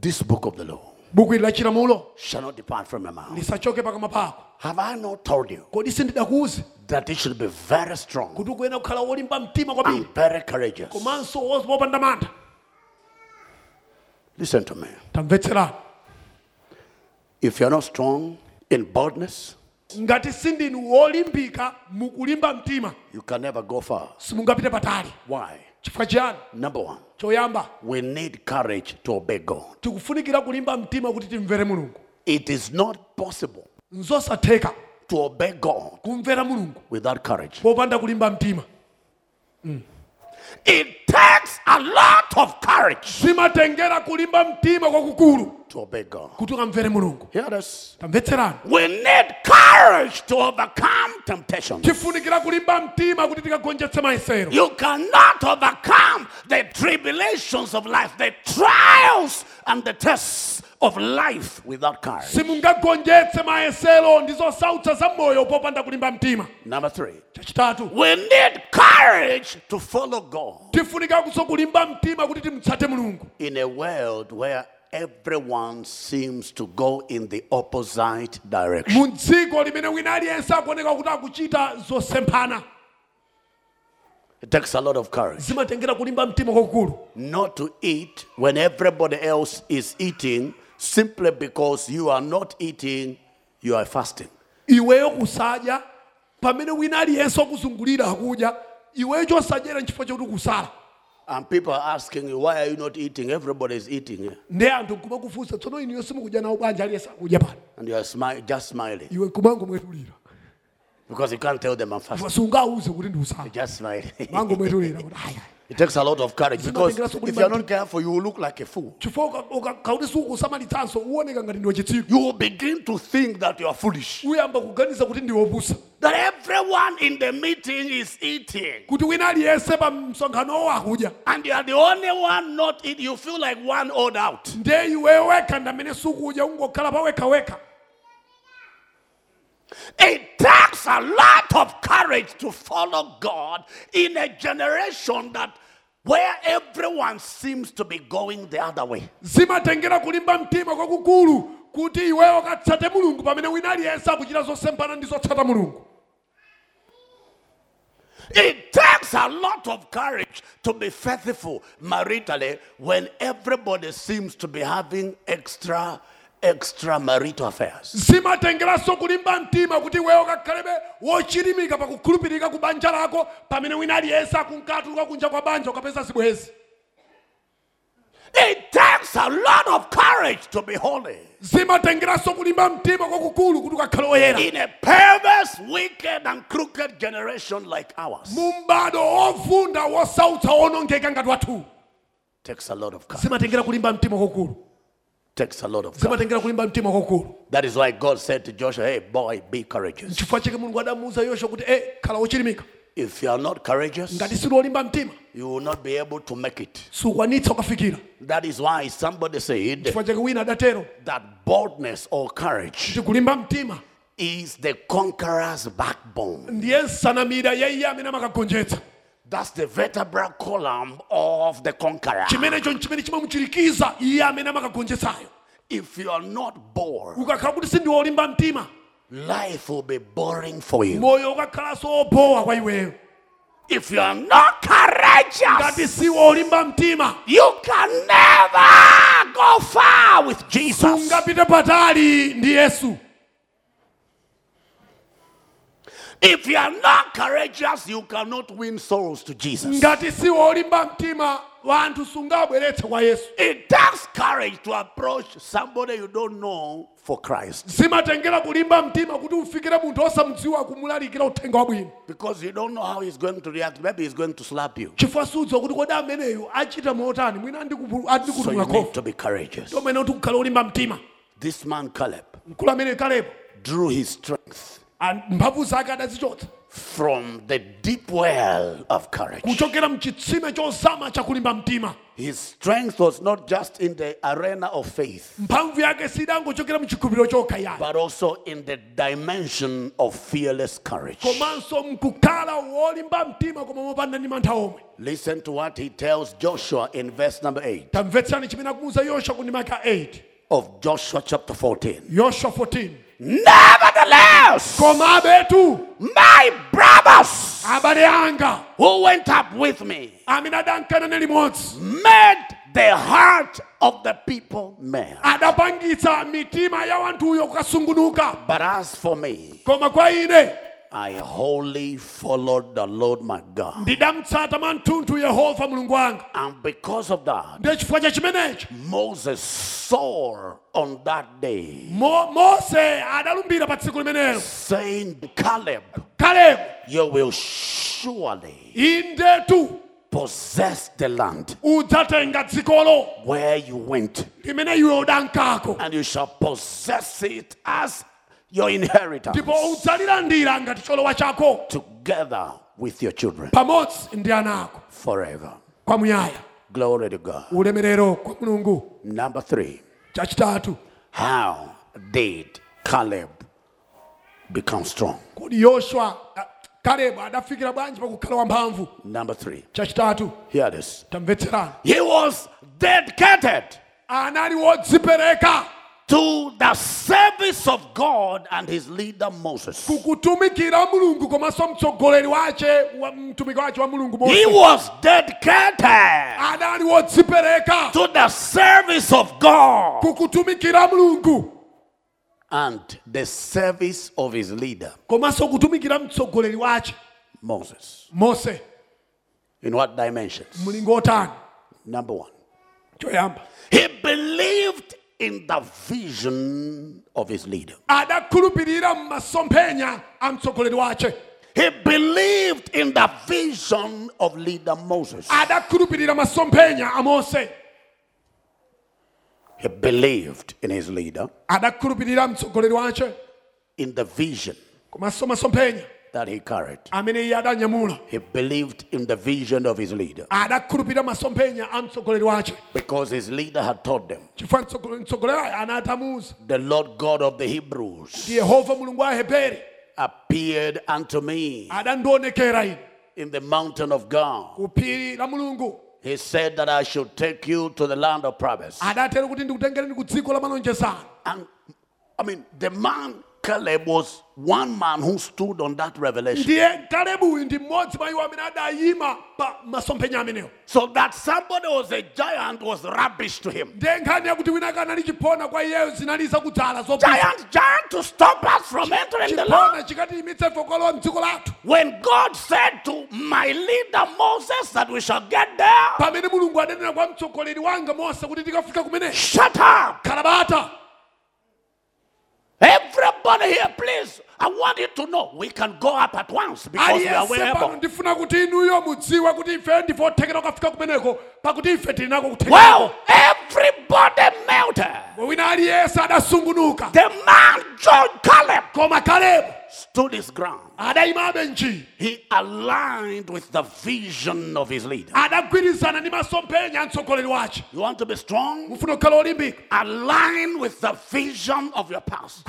This book of the law buku la chilamulo shall not depart from your mouth. lisachoke pakamwa pako Have I not told you kodi sindidakuuze that it should be very strong kuti ukuyenera kukhala wolimba mtima kwambiri and very courageous? komanso wo- wopanda mantha Listen to me. tamvetserani If you're not strong in boldness, ngati sindinu wolimbika mukulimba mtima you can never go far. simungapite patali Why? chifukwa chiyani Number one, choyamba we need courage to obey God. tikufunikira kulimba mtima kuti timvere mulungu It is not possible nzosatheka to obey God kumvera mulungu without courage. popanda kulimba mtima It takes a lot of courage zimatengera kulimba mtima kwakukulu to obey God. kuti ukamvere mulungu Hear this. tamvetserani We need courage to overcome temptation. tifunikira kulimba mtima kuti tikagonjetse mayesero You cannot overcome the tribulations of life, the trials and the tests of life without courage. simungagonjetse mayesero ndi zosautsa za moyo popanda kulimba mtima. Number three, we need courage to follow God tifunika kuso kulimba mtima kuti timutsate mulungu. in a world where everyone seems to go in the opposite direction. mu dziko limene wina aliyense akuoneka kuti akuchita zosemphana It takes a lot of courage zimatengera kulimba mtima kwakukulu not to eat when everybody else is eating simply because you are not eating, you are fasting. iweyo kusadya pamene wina aliyense wakuzungulira akudya iweyo chosadyera nchifukwa chakuti kusala And people are asking you, why are you not eating? Everybody is eating here. ndi anthu nkuma kufunsa tsono iniyo simukudya nawo bwanji aliyense akudya pano And you are smi- just smiling iwe kumangomwetulira because you can't tell them I'm fasting. sungauze kuti ndi usala Just smiling. mangomwetulira *laughs* kuti aya it takes a lot of courage because if you're not careful, you will look like a fool. chifukwa kauti sukusamalitsanso uoneka ngati ndiwe chitsiru You will begin to think that you are foolish. uyamba kuganiza kuti ndiwe opusa That everyone in the meeting is eating. kuti wina aliyense pa msonkhanowo akudya And you are the only one not eating. You feel like one odd out. It takes a lot of courage to follow God in a generation that where everyone seems to be going the other way. zimatengera kulimba mtima kwakukulu kuti iweyo katsate mulungu pamene wina aliyense akuchita ndi zotsata mulungu It takes a lot of courage to be faithful maritally when everybody seems to be having extra extra marital affairs. zimatengeranso kulimba mtima kuti iweyo kakhalebe wochilimika pakukhulupirika ku banja lako pamene wina aliyense akunkatuluka kunja kwa banja ukapeza zibwezi It takes a lot of courage to be holy zimatengeranso kulimba mtima kwakukulu kuti ukakhale oyera in a perverse, wicked, and crooked generation like ours. mu m'bado wovunda wosautsa wonongeka ngati wathu takes a lot of courage. zimatengera kulimba mtima kwakukulu Takes a lot of courage. That is why God said to Joshua, Hey, boy, be courageous. e wochilimika If you are not courageous, you will not be able to make it. That is why somebody said that boldness or courage is the conqueror's backbone. Ndiye nsanamira ya iye amene amakagonjetsa That's the vertebral column of the conqueror. chimenecho nchimene chimamuchirikiza iye amene amakagonjetsayo If you are not bold, ukakhala kuti sindiwe wolimba mtima life will be boring for you. moyo ukakhalanso wobowa kwa iweyo If you are not courageous, ngati si wolimba mtima you can never go far with Jesus. sungapite patali ndi yesu If you are not courageous, you cannot win souls to Jesus. ngati si wolimba mtima wanthu sungabweretse kwa yesu It takes courage to approach somebody you don't know for Christ zimatengera kulimba mtima kuti ufikire munthu osamudziwa kumulalikira uthenga wabwino because you don't know how he's going to react. Maybe he's going to slap you. chifukwa sudziwa kuti kodi ameneyo achita motani mwina So you need to be courageous. tomene kuti ukhale wolimba mtima This man, Caleb, mkulu amene kalepo drew his strength a- mphamvu zake adazichotsa from the deep well of courage. kuchokera mchitsime chozama chakulimba mtima. His strength was not just in the arena of faith, mphamvu yake sidangochokera mchikhulupiriro chokha yayo but also in the dimension of fearless courage. komanso mkukhala wolimba mtima koma mopanda ndi mantha omwe. Listen to what he tells Joshua in verse number 8 tamvetsani chimene akumuwuza yoswa ku ndima ka 8 of Joshua chapter 14. yoswa 14 Nevertheless, komabetu my brothers abale anga. who went up with me amene adankana limodzi made the heart of the people mad. adapangitsa mitima ya wanthuyo kukasungunuka. But as for me, koma kwa ine I wholly followed the Lord my God. ndidamutsata mwamthunthu yehova mulungu wanga. And because of that, ndiye chifukwa cha chimenechi Moses saw on that day, Mo- mose adalumbira pa tsiku limenelo. saying, Caleb, kalebu you will surely indetu possess the land udzatenga dzikolo where you went, limene iwe udankako. And you shall possess it as your inheritance. Ndipo udzalilandira ngati cholowa chako. Together with your children. Pamodzi ndi ana ako. Forever. kwamuyaya Glory to God. ulemerero kwa mulungu. Number three, chachitatu how did Caleb become strong? kodi kalebu adafikira bwanji pakukhala wamphamvu? Number three, chachitatu hear this. tamvetserani He was dedicated. Anali wodzipereka to the service of God and his leader Moses. kukutumikira mulungu komanso mtsogoleri wace wa mtumiki wace wa mulungu He was dedicated to the service of God and the service of his leader komanso kutumikira mtsogoleri wace Moses. mose. In what dimensions? Number one, he believed in the vision of his leader. adakhulupirira m'masomphenya a mtsogoleri wace He believed in the vision of leader Moses. adakhulupirira masomphenya a mose He believed in his leader, adakhulupirira mtsogoleri wace in the vision that he carried. amene iye adanyamula He believed in the vision of his leader. Adakhulupirira masomphenya a mtsogoleri wace because his leader had taught them, chifukwa mtsogole- mtsogoleri anatamuza The Lord God of the Hebrews ndi yehova mulungu wa aheberi appeared unto me in the mountain of God. ku phiri la mulungu. He said that I should take you to the land of promise. adatero kuti ndikutengereni ku dziko la malonjezano And I mean, the man Caleb was one man who stood on that revelation. ndiye kalebu uyu ndi mmodzi mwa iwo amene adayima pa masomphenya amenewo So that somebody was a giant was rubbish to him. ndiye nkhani yakuti wina kanali chiphona kwa iyeyo zinali zakudzala zopisa Giant, giant to stop us from entering the land. chiphona chikatiyimitse ife kukalowa mdziko lathu When God said to my leader Moses that we shall get there, pamene mulungu Everybody here, please, I want you to know we can go up at once because we are pano able. ndifuna kuti inuyo mudziwe kuti ife ndife othekera kukafika kumeneko pakuti ife tili nako kuthekera Well, everybody melted. wina aliyense adasungunuka The man John Caleb koma stood his ground. He aligned with the vision of his leader. adagwirizana ndi masomphenya a mtsogoleri wace You want to be strong? mufuna kukhala olimbika Align with the vision of your past.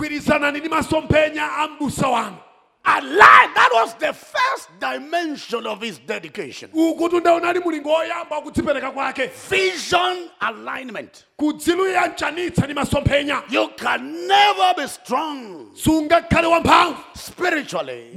Gwirizanani ndi masomphenya a m'busa wanu Align. That was the first dimension of his dedication. ukuti ndaonani mulingo woyamba wa kudzipereka kwake Vision alignment. kudziluyanjanitsa ndi masomphenya You can never be strong spiritually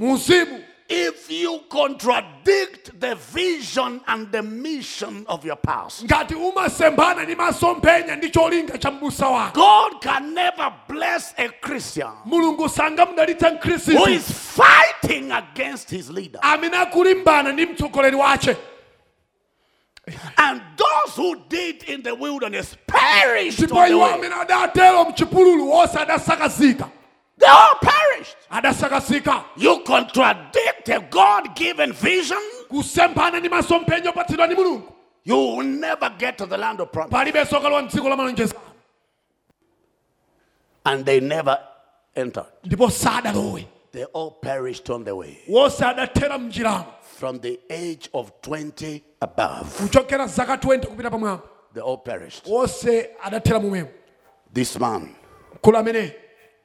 if you contradict the vision and the mission of your past. ngati umasemphana ndi masomphenya ndi cholinga cha m'busa wako. God can never bless a Christian mulungu sangamudalitsa who is fighting against his leader. amene akulimbana ndi mtsogoleri wace. And those who did in the wilderness perished ndipo iwo amene adatero mchipululu wonse adasakazika They all perished. You contradict a God given vision, kusemphana ndi masomphenya opatsidwa ndi mulungu you will never get to the land of promise. palibe sokalo wa mdziko la malonjezano And they never entered. They all perished on the way. wonse adathera mnjiramo From the age of 20 above, kuchokera zaka 20 kupita pamwamba they all perished. wonse adathera momwemo This man,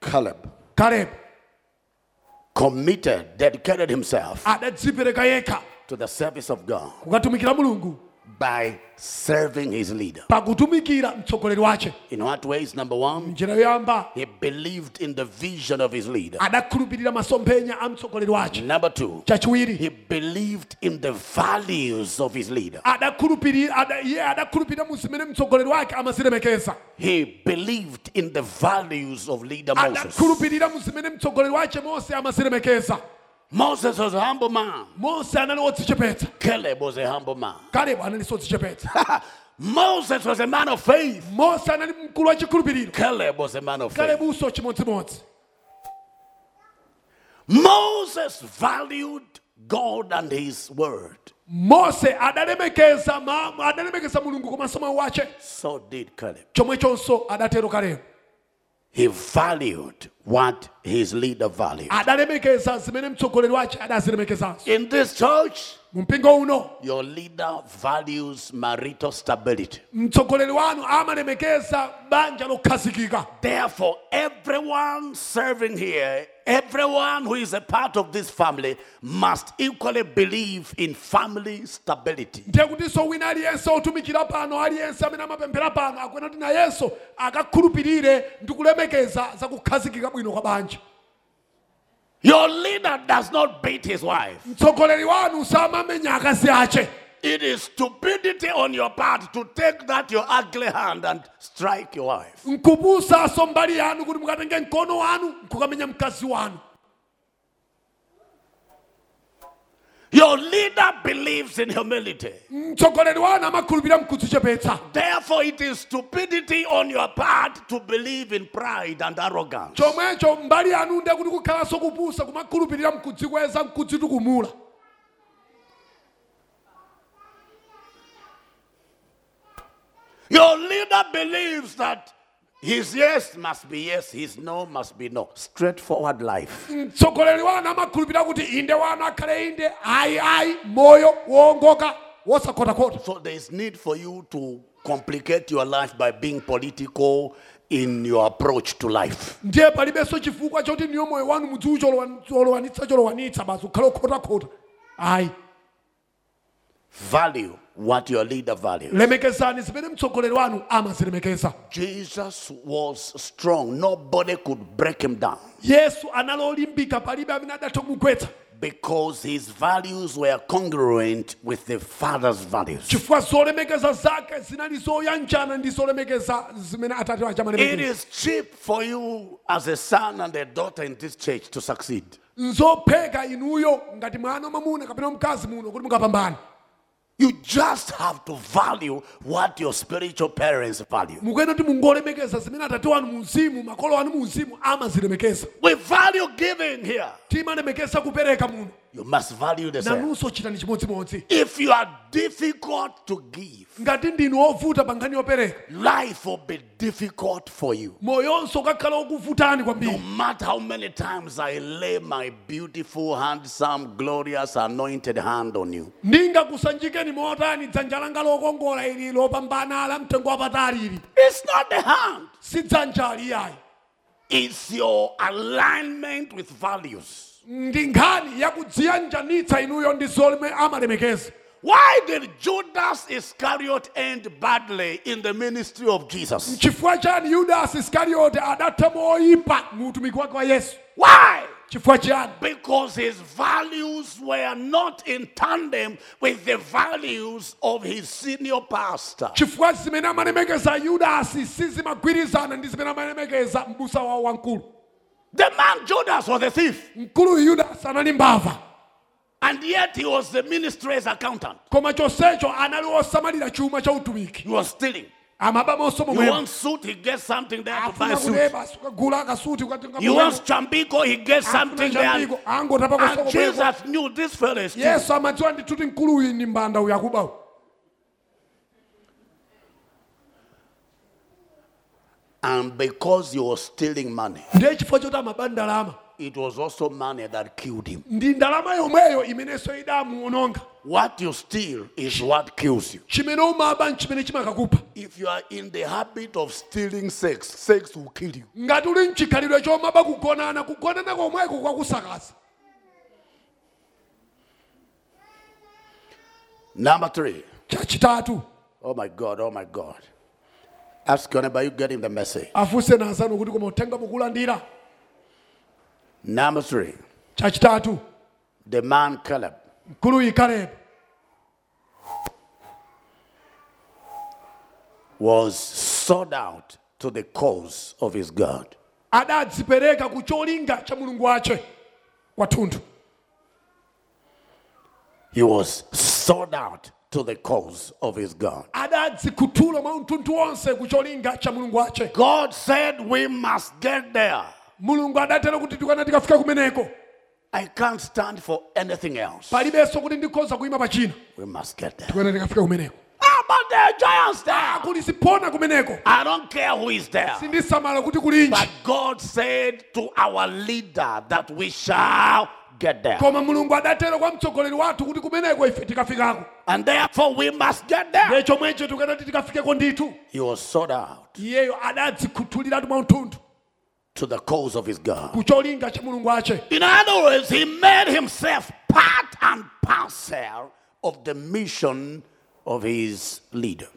Caleb, kalebu committed, dedicated himself yekha to the service of God. Kukatumikira mulungu by serving his leader. pakutumikira mtsogoleri wace In what ways? Number one, he believed in the vision of his leader. adakhulupirira masomphenya a mtsogoleri wace Number two, he believed in the values of his leader. adakhulupirira ada, iye adakhulupirira mu mtsogoleri wake amazilemekeza He believed in the values of leader Moses. Adakhulupirira mu zimene mtsogoleri wace Moses was a humble man. mose anali wodzichepetsa Caleb was a humble man. *laughs* kalebu analinso wodzichepetsa Moses was a man of faith. mose anali mkulu wa chikhulupiriro Caleb was a man of faith. Moses valued God and his word. mose adalemekeza mulungu komanso mawu wace So did Caleb. chomwechonso adatero kalebu He valued what his leader valued. In this church, your leader values marital stability. Therefore, everyone serving here, everyone who is a part of this family, must equally believe in family stability. ndiye wina aliyense otumikira pano aliyense amene amapemphera pano akuyenera kuti nayenso akakhulupirire ndi kulemekeza za kukhazikika bwino kwa banja Your leader does not beat his wife. mtsogoleri wanu samamenya akazi ace It is stupidity on your part to take that your ugly hand and strike your wife. mbali yanu kuti mukatenge mkono wanu nkukamenya mkazi wanu Your leader believes in humility. mtsogoleri wanu amakhulupirira mkudzichepetsa Therefore, it is stupidity on your part to believe in pride and arrogance. chomwecho mbali yanu ndiye kukhalanso kupusa kumakhulupirira mkudzikweza mkudzitukumula Your leader believes that his yes must be yes, his no must be no. Straightforward life. mtsogoleri wanu amakhulupirira kuti inde wanu akhale inde ayi ayi moyo wowongoka wosakhotakhota So there is need for you to complicate your life by being political in your approach to life. ndiye palibenso chifukwa choti niyo moyo wanu mudziwu cholowanitsa cholowanitsa basi ukhale okhotakhota ayi Value what your leader values. lemekezani zimene mtsogoleri wanu amazilemekeza Jesus was strong. Nobody could break him down yesu anali olimbika palibe amene adatha kumugwetsa because his values were congruent with the Father's values. chifukwa zolemekeza zake zinali zoyanjana ndi zolemekeza zimene atate wache It amalemekeza is cheap for you as a son and a daughter in this church to succeed. nzopheka inuyo ngati mwana wamamuna kapena mkazi muno kuti mukapambane You just have to value what your spiritual parents value. mukuyenera kuti mungolemekeza zimene atate wanu mu mzimu makolo anu mu mzimu amazilemekeza We value giving here. timalemekeza kupereka muno You must value the same. nanunso chitani chimodzimodzi If you are difficult to give, ngati ndinu ovuta pa nkhani yopereka. life will be difficult for you. moyonso ukakhala okuvutani No matter how many times I lay my beautiful, handsome, glorious, anointed hand on you, ndingakusanjikeni motani dzanja langa lokongola ili lopambana la mtengo wapatali ili. It's not the hand, si dzanja aliyayi it's your alignment with values. Ndi nkhani yakudziyanjanitsa inuyo ndi zomwe amalemekeza Why did Judas Iscariot end badly in the ministry of Jesus? chifukwa chani yudasi iskarioti adatha moyipa mu utumiki wake wa yesu Why? chifukwa chani Because his values were not in tandem with the values of his senior pastor. chifukwa zimene amalemekeza yudasi sizimagwirizana ndi zimene amalemekeza mbusa wawo wamkulu The man Judas was a thief, mkuluyu yudasi anali mbava and yet he was the ministry's accountant. koma chonsecho anali osamalira chuma cha utumiki He was stealing. amabamonso You momwemo want suit, he gets something there to buy suit. sukagula akasuti You want chambiko, he gets something there. chambiko angotapa And kosoko Jesus knew this fellow is yesu amadziwa ndithuti mkuluyu ni mbanda uyu akubawu And because he was stealing money, ndiye chifukwa choti it was also money that killed him. ndi ndalama yomweyo imenenso idamuononga What you steal is what kills you. chimene umaba nchimene chimakakupha If you are in the habit of stealing sex, sex will kill you. ngati uli mchikhalidwe chomaba kugonana kugonana komweko kwakusakaza Number three. chachitatu Oh my God, oh my God. Ask your neighbor, you getting the message? afunse nazanu kuti koma mukulandira Number three. The man Caleb mkuluyu kalebu was sold out to the cause of his God. adadzipereka ku cholinga cha mulungu wace kwathunthu He was sold out to the cause of his God. adadzikhuthula mwa mthunthu wonse ku cholinga cha mulungu wace God said we must get there. mulungu adatera kuti tikana tikafika kumeneko I can't stand for anything else. palibenso kuti ndikhoza kuyima pachina We must get there. tikana tikafika kumeneko Ah, but there are giants there. kuli sipona kumeneko I don't care who is there. sindisamala kuti kulinji But God said to our leader that we shall get there. koma mulungu adatera kwa mtsogoleri wathu kuti kumeneko ife tikafikako And therefore we must get there. ndiye chomwecho tikanati tikafikeko ndithu He was sold out iyeyo adadzikhuthuliratu mwa mthunthu to the cause of his God. ku cholinga cha mulungu wace In other words, he made himself part and parcel of the mission of his leader.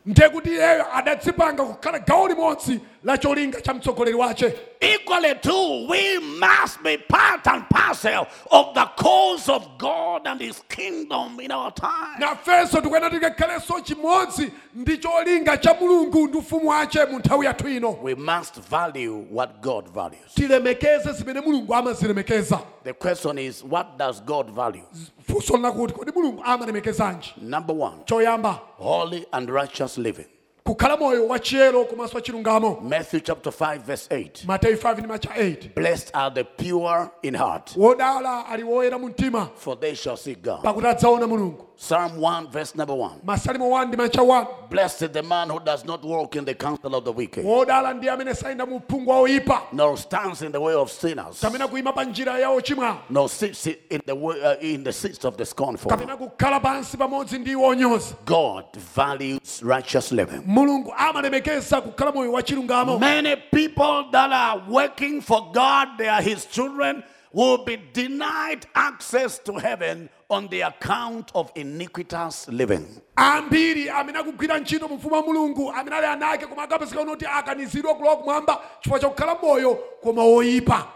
Ndiye kuti iyeyo adadzipanga kukhala gawo limodzi la cholinga cha mtsogoleri wace Equally, too, we must be part and parcel of the cause of God and his kingdom in our time. nafenso tikuyena tikakhalenso chimodzi ndi cholinga cha mulungu ndi ufumu wace mu nthawi yathu ino We must value what God values. tilemekeze zimene mulungu amazilemekeza The question is, what does God value? funso linakuti kodi mulungu amalemekezanji Number one, choyamba holy and righteous living. Kukhala moyo wachiyero komanso wachilungamo Matthew chapter 5, verse 8. mateyu 5 ndi macha 8 Blessed are the pure in heart, wodala ali woyera mu mtima for they shall see God. pakuti adzaona mulungu Psalm 1, verse number 1. masalimo 1 ndi macha 1 Blessed is the man who does not walk in the counsel of the wicked, wodala ndi amene sayenda mu uphungu wa oyipa nor stands in the way of sinners, kapena kuyima pa njira ya ochimwa nor sits in the way, uh, in the seats of the scornful. kapena kukhala pansi pamodzi ndi iwo onyoza God values righteous living. mulungu amalemekeza kukhala moyo wachilungamo Many people that are working for God, they are His children, will be denied access to heaven on the account of iniquitous living. ambiri amene akugwira ntchito mumfumu wa mulungu amene ali ana ake koma akapezeka kuti akanizidwa kulowa kumwamba chifukwa chakukhala moyo koma woyipa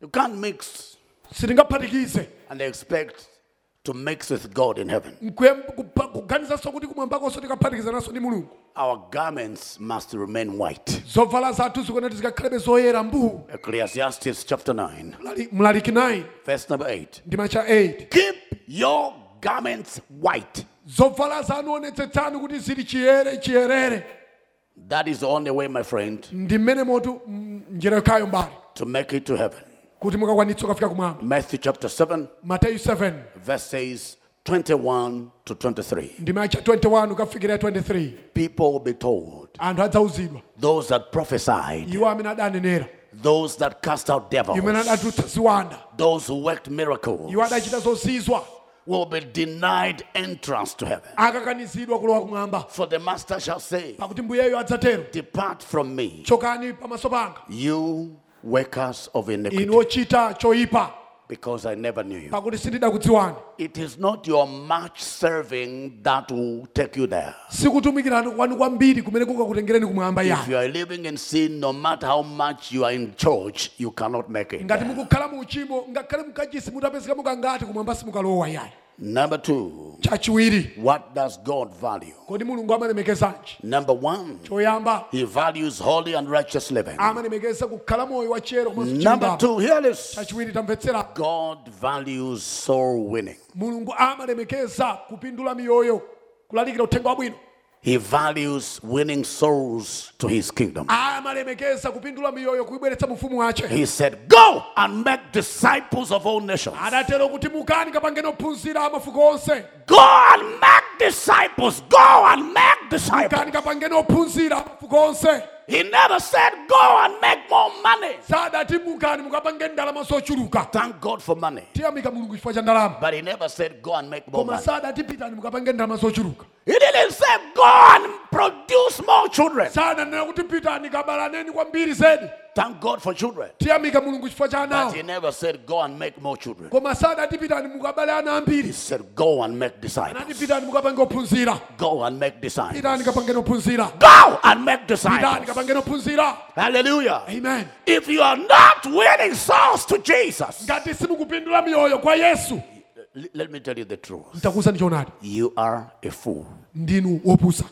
You can't mix sitingaphatikize and expect to mix with God in heaven. Nkuyem- kupa- kuganizanso kuti kumwambakonso tikaphatikizananso ndi mulungu Our garments must remain white. zovala zathu zikonati zikakhalebe zoyera mbu Ecclesiastes chapter 9, Mlali- mlaliki 9 verse number 8. ndi macha 8 Keep your garments white zovala zanu onetsetsani kuti zili chiyere chiyerere That is the only way, my friend, ndi mmene motu mm, njira yokhayo mbali to make it to heaven. Kuti mukakwanitsa kufika kumwamba Matthew chapter 7, mateyu 7 verses 21 to 23. ndi macha 21 ukafikira 23 People will be told, those that prophesied, iwo amene adanenera. those that cast out devils, those who worked miracles, iwo adachita zozizwa. will be denied entrance to heaven. akakanizidwa kulowa kumwamba. For the master shall say, pakuti mbuyeyo adzatero. Depart from me, chokani pamaso panga. you workers of iniquity, because I never knew you. pakuti sindidakudziwani It is not your much serving that will take you there. sikutumikirani kwanu kwambiri kumene kukakutengereni kumwamba If you are living in sin, no matter how much you are in church, you cannot make it. ngati mukukhala mu uchimo ngakhale mukachisi mutapezeka mukangati kumwamba simukalowa yani Number two, chachiwiri what does God value? kodi mulungu amalemekezanji Number one, He values holy and righteous living. amalemekeza kukhala moyo wa chero komanso Number two, hear this. Chachiwiri tamvetsera God values soul winning. Mulungu amalemekeza kupindula miyoyo kulalikira uthenga wabwino He values winning souls to His kingdom. amalemekeza kupindula miyoyo kuibweretsa mufumu wace He said, Go and make disciples of all nations. adatero kuti mukani kapangeni ophunzira amafuko onse Go and make disciples. Go and make disciples. mukani kapangeni ophunzira He never said, Go and make more money. sadati mukani mukapangeni ndalama zochuluka Thank God for money. tiyamika mulungu chifukwa cha ndalama But He never said, Go and make more money. Sadati pitani mukapangeni ndalama zochuluka He didn't say, Go and produce more children. sadanena kuti pitani kabalaneni kwambiri zedi Thank God for children. tiyamika mulungu chifukwa cha But He never said, Go and make more children. koma sadati pitani mukabale ana He said, Go and make disciples. pitani mukapange ophunzira Go and make disciples. pitani kapangeni ophunzira Go and make disciples. Hallelujah. amen If you are not winning souls to Jesus, ngati simukupindula miyoyo kwa yesu l- let me tell you the truth. You are a fool. ndinu wopusa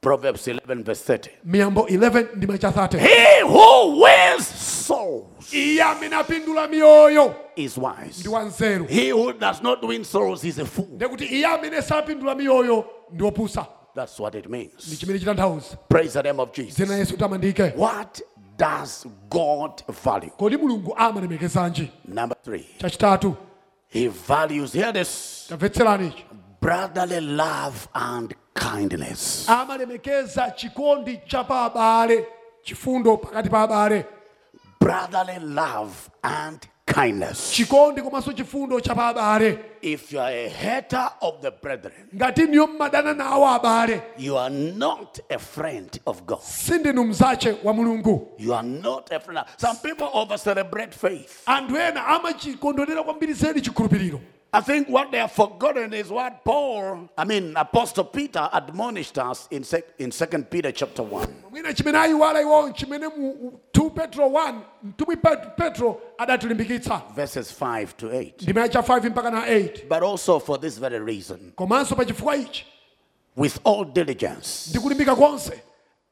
Proverbs 11, verse 30. miyambo 11 ndi macha 30 He who wins souls iye amene apindula miyoyo is wise. ndi wanzeru He who does not win souls is a fool. ndekuti iye amene sapindula miyoyo ndi wopusa That's what it ndi means. chimene chitanthauza Praise the name of Jesus. zina yesu tamandike What does God value? kodi mulungu amalemekezanji Number three, chachitatu He values, hear this, brotherly love and kindness. amalemekeza chikondi cha pa chifundo pakati pa abale Brotherly love and kindness. chikondi komanso chifundo cha pa abale If you are a hater of the brethren, ngati niyo mmadana nawo abale you are not a friend of God. sindinu mzache wa mulungu You are not a friend. Some people over celebrate faith. anthu ena amachikondwerera kwambiri zedi chikhulupiriro I think what they have forgotten is what Paul, I mean, Apostle Peter admonished us in, sec, in 2 Peter chapter 1. mwina chimene ayiwala iwo chimene mu 2 petro 1 mtumwi Pet- petro verses 5 to 8. ndi cha 5 mpaka na 8 But also for this very reason, komanso pa chifukwa ichi. With all diligence,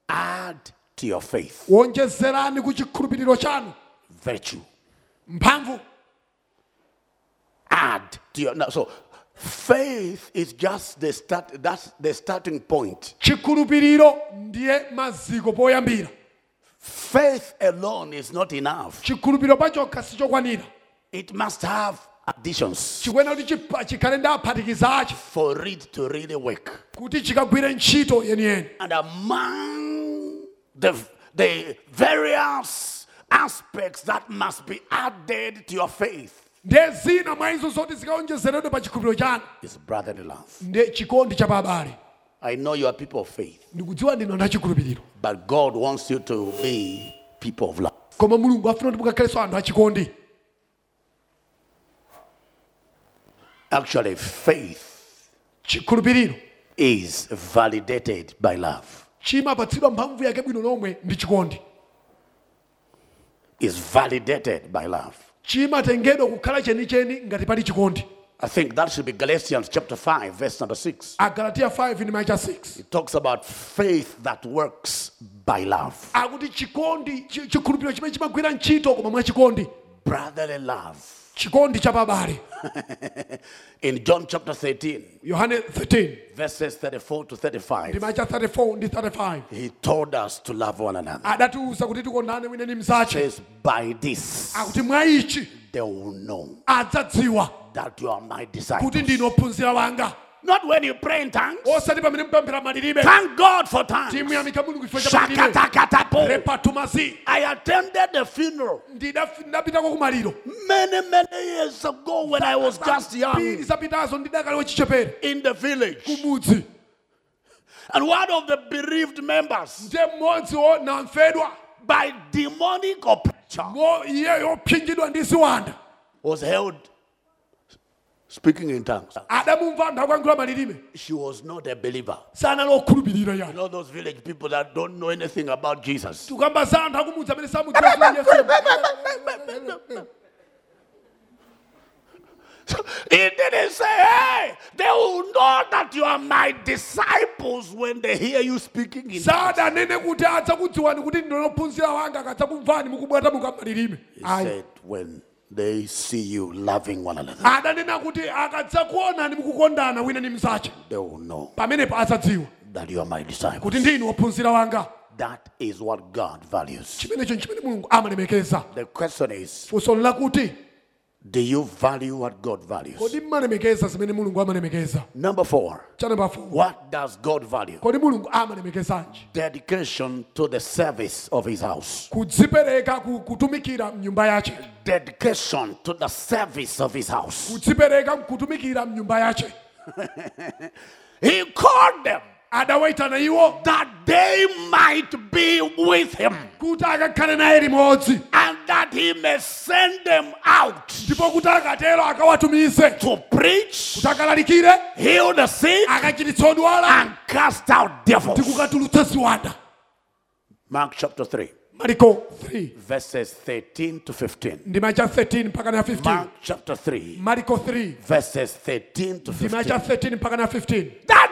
add to your faith. Wonjezerani ku chikhulupiriro chanu. Virtue. Add to your. So faith is just the start, that's the starting point. chikhulupiriro ndiye maziko poyambira Faith alone is not enough, chikhulupiriro pachokha sichokwanira it must have additions chikwena kuti chikhale ndi aphatikiza ache for it to really work. kuti chikagwire ntchito yeniyeni And among the, the various aspects that must be added to your faith ndiye zina mwa izo zikaonjezeredwe pa chikhulupiriro chanu is brotherly love. chikondi cha pa abale I know you are people of faith, ndikudziwa ndinu anthu achikhulupiriro but God wants you to be people of love. koma mulungu afuna kuti mukakhalenso anthu achikondi Actually, faith chikhulupiriro is validated by love. chimapatsidwa mphamvu yake bwino lomwe ndi chikondi Is validated by love. Chenicheni ngati pali chikondi I think that should be Galatians chapter 5, verse number 6. agalatiya 5 ndi macha 6 It talks about faith that works by love. akuti chikondi chi- chikhulupiriro chimene chimagwira ntchito koma mwa chikondi Brotherly love chikondi cha babale *laughs* In John chapter 13, yohane 13 verses 34 to 35, ndima cha 34 ndi 35 he told us to love one another. adatiuza kuti tikondane wina ndi mzache says, By this akuti mwa ichi they will know adzadziwa that you are my disciple. kuti wanga Not when you pray in tongues. Oh, osati pamene mupemphera malilime Thank God for tongues. timuyamika mulungu chifukwa cha malilime Shakatakatapo. repatumazi I attended the funeral. Ndidaf- ndapitako kumaliro many, many years ago when I was just young. zapitazo ndidakali wachichepere in the village. And one of the bereaved members, ndiye mmodzi wo namfedwa by demonic oppression, mo iyeyo opsingidwa ndi ziwanda was held speaking in tongues. adamumva anthu akuyankhula malilime She was not a believer. You know those village people that don't know anything about Jesus. tukamba za anthu akumudzi amene samudziwa yesu *laughs* He didn't say, hey, they will know that you are my disciples when they hear you speaking in tongues. sadanene kuti adzakudziwani kuti ndine ophunzira wanga akadzakumvani mukubwata mukamalilime He said, when they see you loving one another, adanena kuti akadzakuonani mukukondana wina ndi mzache they will know pamenepo adzadziwa that you are my disciples. kuti ndinu ophunzira wanga. That is what God values. chimenecho nchimene mulungu amalemekeza The question is, do you value what God values? kodi mmalemekeza zimene mulungu amalemekeza Number four, cha namba 4 what does God value? kodi mulungu amalemekezanji Dedication to the service of his house. kudzipereka ku- kutumikira mnyumba yache Dedication to the service of his house. kudzipereka kutumikira mnyumba yache *laughs* He called them adawaitana iwo. that they might be with him. Kuti akakhale naye limodzi and that he may send them out ndipo kuti akatero akawatumize to preach, kuti akalalikire. heal the sick, akachititsa odwala. and cast out devils. kukatulutsa ziwanda Mark chapter 3, mariko 3 verses 13 to 15. ndima cha 13 mpaka na 15 Mark chapter 3, mariko 3 verses 13 to ndima cha 15. 13 mpaka na 15 That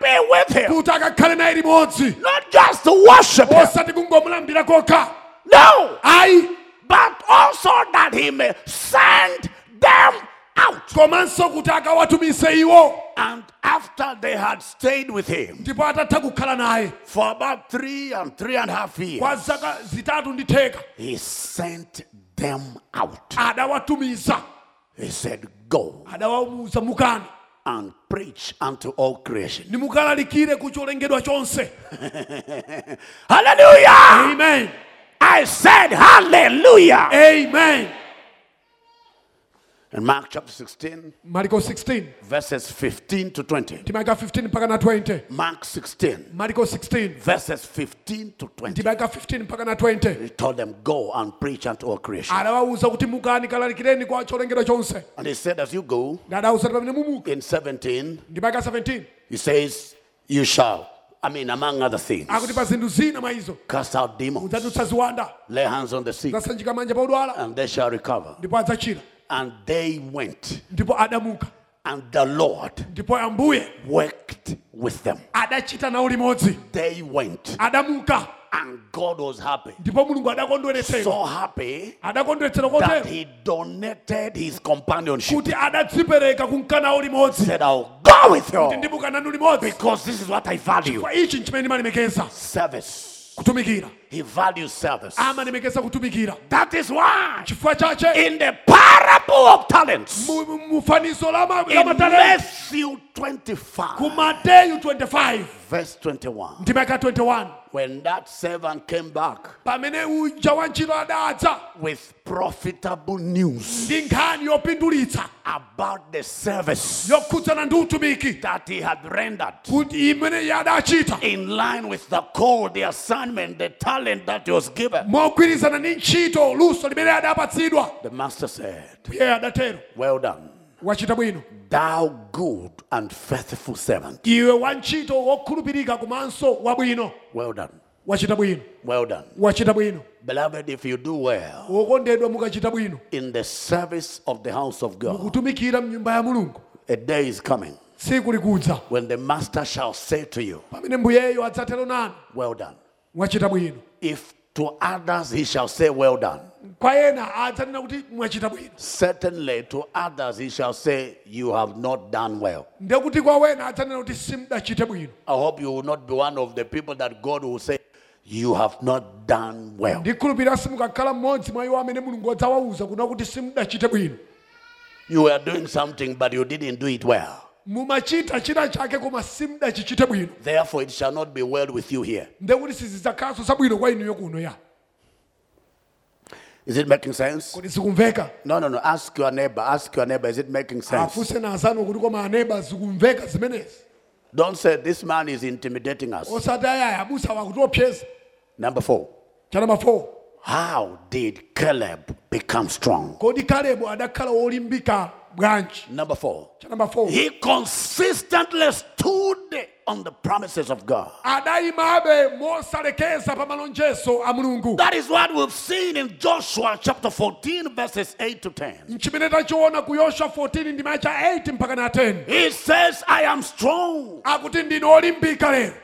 be with him, kuti akakhale naye limodzi not just to worship him, osati kungomulambira kokha no, ayi but also that he may send them out. komanso kuti akawatumise iwo. And after they had stayed with him ndipo atatha kukhala naye. for about three and three and a half years, kwa zaka zitatu ndi theka he sent them out. adawatumiza He said, Go. Adawawuza mukani and preach unto all creation. nimukalalikire ku chonse *laughs* Hallelujah! amen I said, Hallelujah! amen In Mark chapter 16, mariko 16 verses 15 to 20. ndimaka 15 mpaka na 20 Mark 16, mariko 16 verses 15 to 20. ndimaka 15 mpaka na 20 He told them, Go and preach unto all creation. adawawuza kuti mukani kalalikireni kwa cholengedwa chonse. And he said, As you go, ndadawuza pamene mumuka in 17, ndimaka 17 he says, You shall, I mean, among other things, akuti pa zinthu zina mwa izo cast out demons, ziwanda. lay hands on the sick, zasanjika manja pa odwala and they shall recover. ndipo adzachira And they went, and the Lord worked with them. adachita nawo limodzi. They went, and God was happy. ndipo mulungu adakondweretsera So happy that he donated his companionship. kuti adadzipereka kumkanawo limodzi. Said, I'll go with you ndimuka nanu limodzi. because this is what I value. Kwa ichi nchimene ndimalemekeza service. Kutumikira He values service. amalemekeza kutumikira That is why, chifukwa chache. in the parable of talents, mu- mu- mufanizo la Matthew 25, ku mateyu 25 verse 21, ndimaka 21 when that servant came back pamene uja wa ntchito adadza with profitable news ndi nkhani yopindulitsa? about the service yokhudzana ndi utumiki that he had rendered kuti imene yadachita in line with the call, the assignment, the talent that he was given. mogwirizana ndi ntchito luso limene adapatsidwa The master said, Well done, wachita bwino thou good and faithful servant. iwe wantchito wokhulupirika komanso wabwino Well done, wachita bwino well done. wachita bwino Beloved, if you do well wokondedwa mukachita bwino in the service of the house of God, mukutumikira mnyumba ya mulungu. a day is coming tsiku likudza when the master shall say to you, pamene mbuyeyo adzatero nanu. Well done. wachita bwino If to others he shall say, Well done, kwa ena adzanena kuti mwachita bwino Certainly, to others, he shall say, You have not done well. ndekuti kwa wena adzanena kuti simudachite bwino I hope you will not be one of the people that God will say, You have not done well. ndikhulupirira simukakhala mmodzi mwa iwo amene mulungu adzawawuza kuna kuti simudachite bwino You were doing something, but you didn't do it well. mumachita china chake koma simudachichite bwino Therefore, it shall not be well with you here. ndekuti sizidzakhalanso zabwino kwa inuyo kuno ya Is it making sense? zikumveka No, no, no. Ask your neighbor. Ask your neighbor. Is it making sense? afunse nazanu kuti koma aneba zikumveka zimenezi Don't say this man is intimidating us. osati ayaya abusa wakutiopyeza Number four. chanamba 4 How did Caleb become strong? kodi kalebu adakhala wolimbika bwanji Number four. chanamba 4 He consistently stood on the promises of God. adayimabe mosalekeza pa malonjezo a mulungu That is what we've seen in Joshua chapter 14, verses 8 to 10. mchimene tachiona ku yosha 14 ndi macha 8 mpaka na 10 He says, I am strong akuti ndine olimbika lero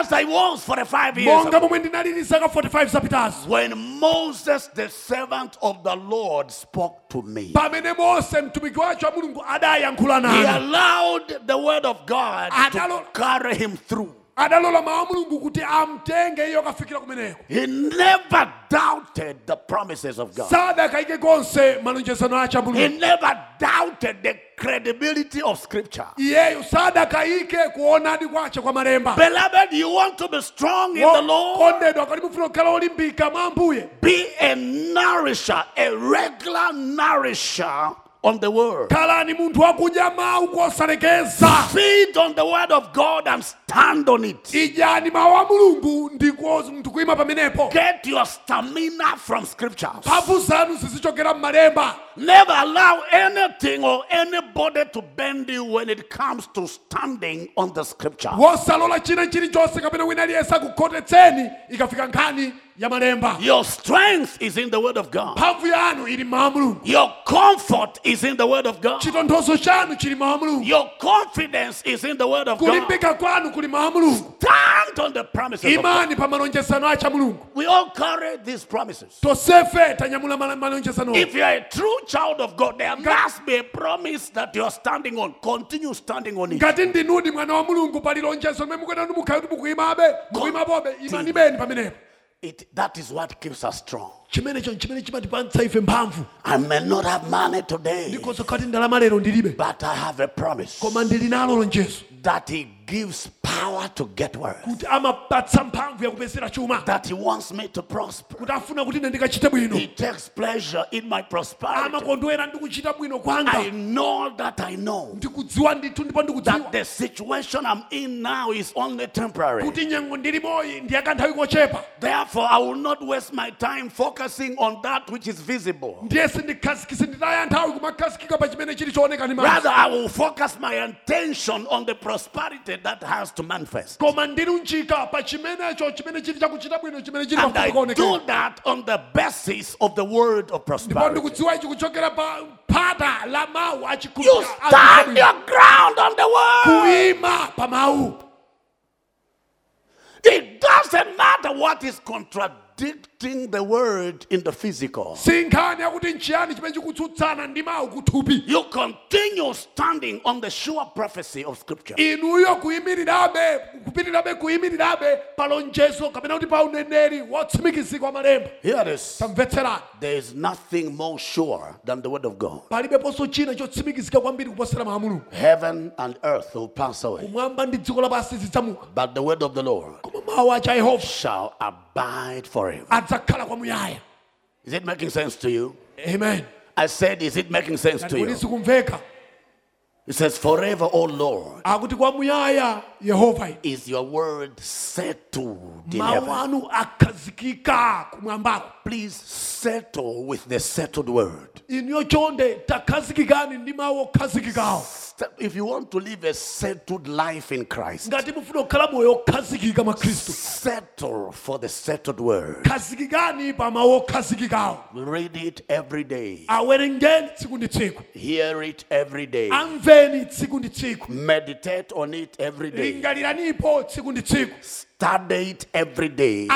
as I was 45 years ago. momwe ndinalili zaka 45 zapitazo When Moses, the servant of the Lord, spoke to me, pamene mose mtumiki wacho wa mulungu adayankhula he allowed the word of God to carry him through. adalola mawu a mulungu kuti amtenge iyo kafikira He never doubted the promises of God. sadakayike konse malonjezano acha He never doubted the credibility of scripture. iyeyo sadakayike kuonadi kwace kwa malemba Beloved, you want to be strong in the Lord? kondedwa kodi mufuna kukhala olimbika mwa ambuye Be a nourisher, a regular nourisher on the word. Feed on the word of God and stand on it. Get your stamina from scriptures. Never allow anything or anybody to bend you when it comes to standing on the scripture. Wosalola china chilichonse kapena wina aliyense akukhotetseni ikafika nkhani ya malemba Your strength is in the word of God. mphamvu yanu ili mmawu a mulungu Your comfort is in the word of God. chitonthozo chanu chili mmawu a mulungu Your confidence is in the word of God. kulimbika kwanu kuli a mulungu Stand on the promises of God. imani pa malonjezano We all carry these promises. tosefe tanyamula mal- malonjezano If you are a true child of God, there must be a promise that you are standing on. Continue standing on it. ngati ndinudi mwana wa mulungu pali lonjezo limene mukuyenera kuti mukhale kuti mukuyimabe mukuyimapobe imanibeni pamenepo It, that is what keeps us strong. chimenecho chimene chimatipatsa ife mphamvu. I may not have money today, ndikonso khati ndalama lero ndilibe. but I have a promise. Koma ndili nalo lonjezo that He gives power to get wealth, kuti amapatsa mphamvu yakupezera chuma that He wants me to prosper. kuti afuna kuti ine ndikachite bwino He takes pleasure in my prosperity. amakondwera ndi kuchita bwino I know that I know ndikudziwa ndithu ndipo ndikudziwa that the situation I'm in now is only temporary. kuti nyengo ndilimoyi ndi yakanthawi kochepa Therefore, I will not waste my time focusing on that which is visible. ndiye sindikhazikisi nditaya nthawi kumakhazikika pa chimene chili chooneka ndi Rather, I will focus my attention on the prosperity that has to manifest. koma ndilunjika pa chimenecho chimene chili chakuchita bwino chimene chili And I do that on the basis of the word of prosperity. ndikudziwa ichi kuchokera pa phata la mawu You stand your ground on the word. kuyima pa mawu It doesn't matter what is contradicting the word in the physical. si nkhani yakuti nchiyani chimene chikutsutsana ndi mawu kuthupi You continue standing on the sure prophecy of Scripture. inuyo kuyimirirabe kupitirirabe kuyimirirabe pa lonjezo kapena kuti pa uneneri wotsimikizika wa malemba Here it is. There is nothing more sure than the word of God. palibeponso china chotsimikizika kwambiri kuposera mawu a mulungu Heaven and earth will pass away, kumwamba ndi dziko lapansi zidzamuka but the word of the Lord koma mawu acha yehova shall abide forever. adzakhala kwamuyaya Is it making sense to you? amen I said, Is it making sense to you? It says, Forever, O Lord, akuti kwamuyaya yehova ine is your word settled in heaven. anu akhazikika kumwambako Please settle with the settled word. Inuyo chonde takhazikikani ndi mawu okhazikikawo St- If you want to live a settled life in Christ, ngati mufuna kukhala moyo okhazikika mwa khristu settle for the settled word. khazikikani pa mawu okhazikikawo Read it every day, awerengeni tsiku ndi tsiku? Hear it every day, amveni tsiku ndi tsiku? Meditate on it every day. Lingaliranipo tsiku ndi tsiku Study it every day.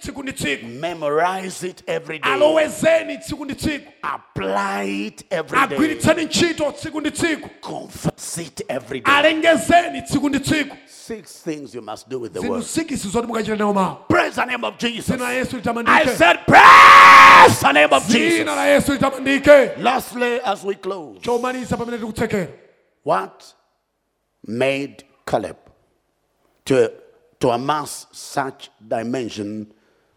tsiku ndi tsiku Memorize it every day. alowezeni tsiku ndi tsiku Apply it every day. agwiritseni ntchito tsiku ndi tsiku Confess it every day. alengezeni tsiku ndi tsiku Six things you must do with the word. sikisi zoti mukachita nawo mawu Praise the name of Jesus. dzina la yesu I said, praise the name of Jesus. la yesu litamandike Lastly, as we close, chomaliza pamene tikutsekera what made Caleb to, to amass such dimension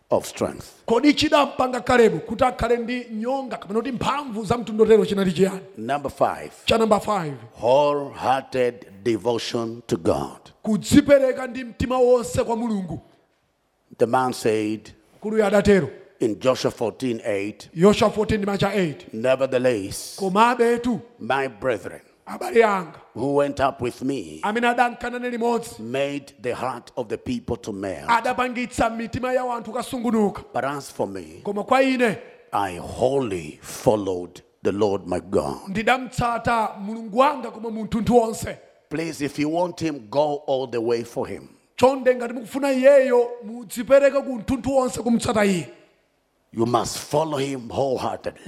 of strength? kodi chidampanga kalebu kuti akhale ndi nyonga kapena kuti mphamvu za chinali chiyani Number five, cha namba 5 wholehearted devotion to God. kudzipereka ndi mtima wonse kwa mulungu. The man said mkuluyo adatero in Joshua 14 8, yosha 14 ndi macha 8 Nevertheless, my brethren who went up with me amene adankana limodzi made the heart of the people to melt. adapangitsa mitima ya anthu kasungunuka But as for me, koma kwa ine I wholly followed the Lord my God. ndidamtsata mulungu wanga koma munthunthu wonse Please, if you want him, go all the way for him. chonde ngati mukufuna iyeyo mudzipereke ku mthunthu wonse kumtsata iye You must follow him wholeheartedly.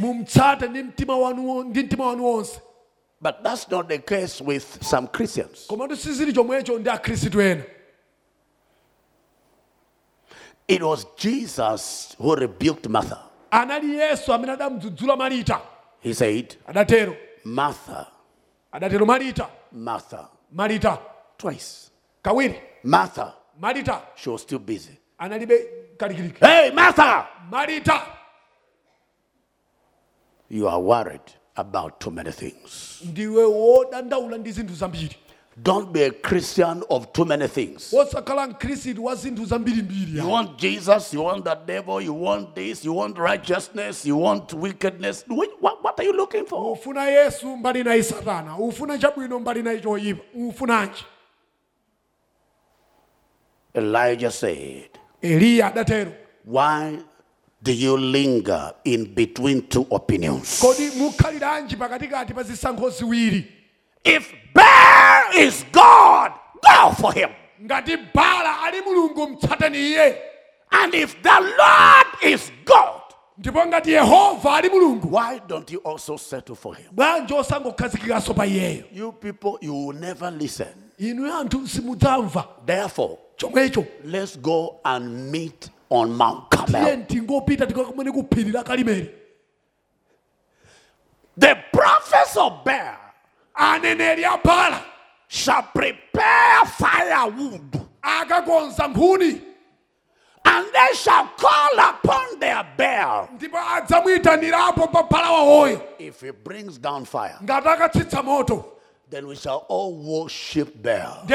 But that's not the case with some Christians. komatu sizili chomwecho ndi akhristu ena It was Jesus who rebuked Martha. anali yesu amene adamdzudzula marita. He said, Martha, Martha, marita. Twice. kawiri. Martha, marita. She was still busy. Hey, Martha, marita. You are worried about too many things. ndiwe wodandaula ndi zinthu zambiri Don't be a Christian of too many things. wosakhala mkhristu wa zinthu zambirimbiri You want Jesus, you want the devil, you want this, you want righteousness, you want wickedness. Wh- What, what are you looking for? ufuna yesu mbali nayi satana ufuna chabwino mbali nayi choyipa ufunanji Elijah said, eliya adatero Why do you linger in between two opinions? kodi mukhaliranji pakatikati pa zisankho ziwiri If Baal is God, go for him. ngati bala ali mulungu mtsateni iye And if the Lord is God, ndipo ngati yehova ali mulungu why don't you also settle for him? bwanji osangokhazikikaso pa iyeyo You people, you will never listen. inu anthu simudzamva Therefore, let's go and meet on Mount Carmel. tiye tingopita tikakumene ku phiri la kalimeli The prophets of Baal aneneri a bala shall prepare firewood, and they shall call upon their Baal. ndipo adzamwitanirapo pa bala wawoyo If he brings down fire, ngati akatsitsa moto then we shall all worship Baal.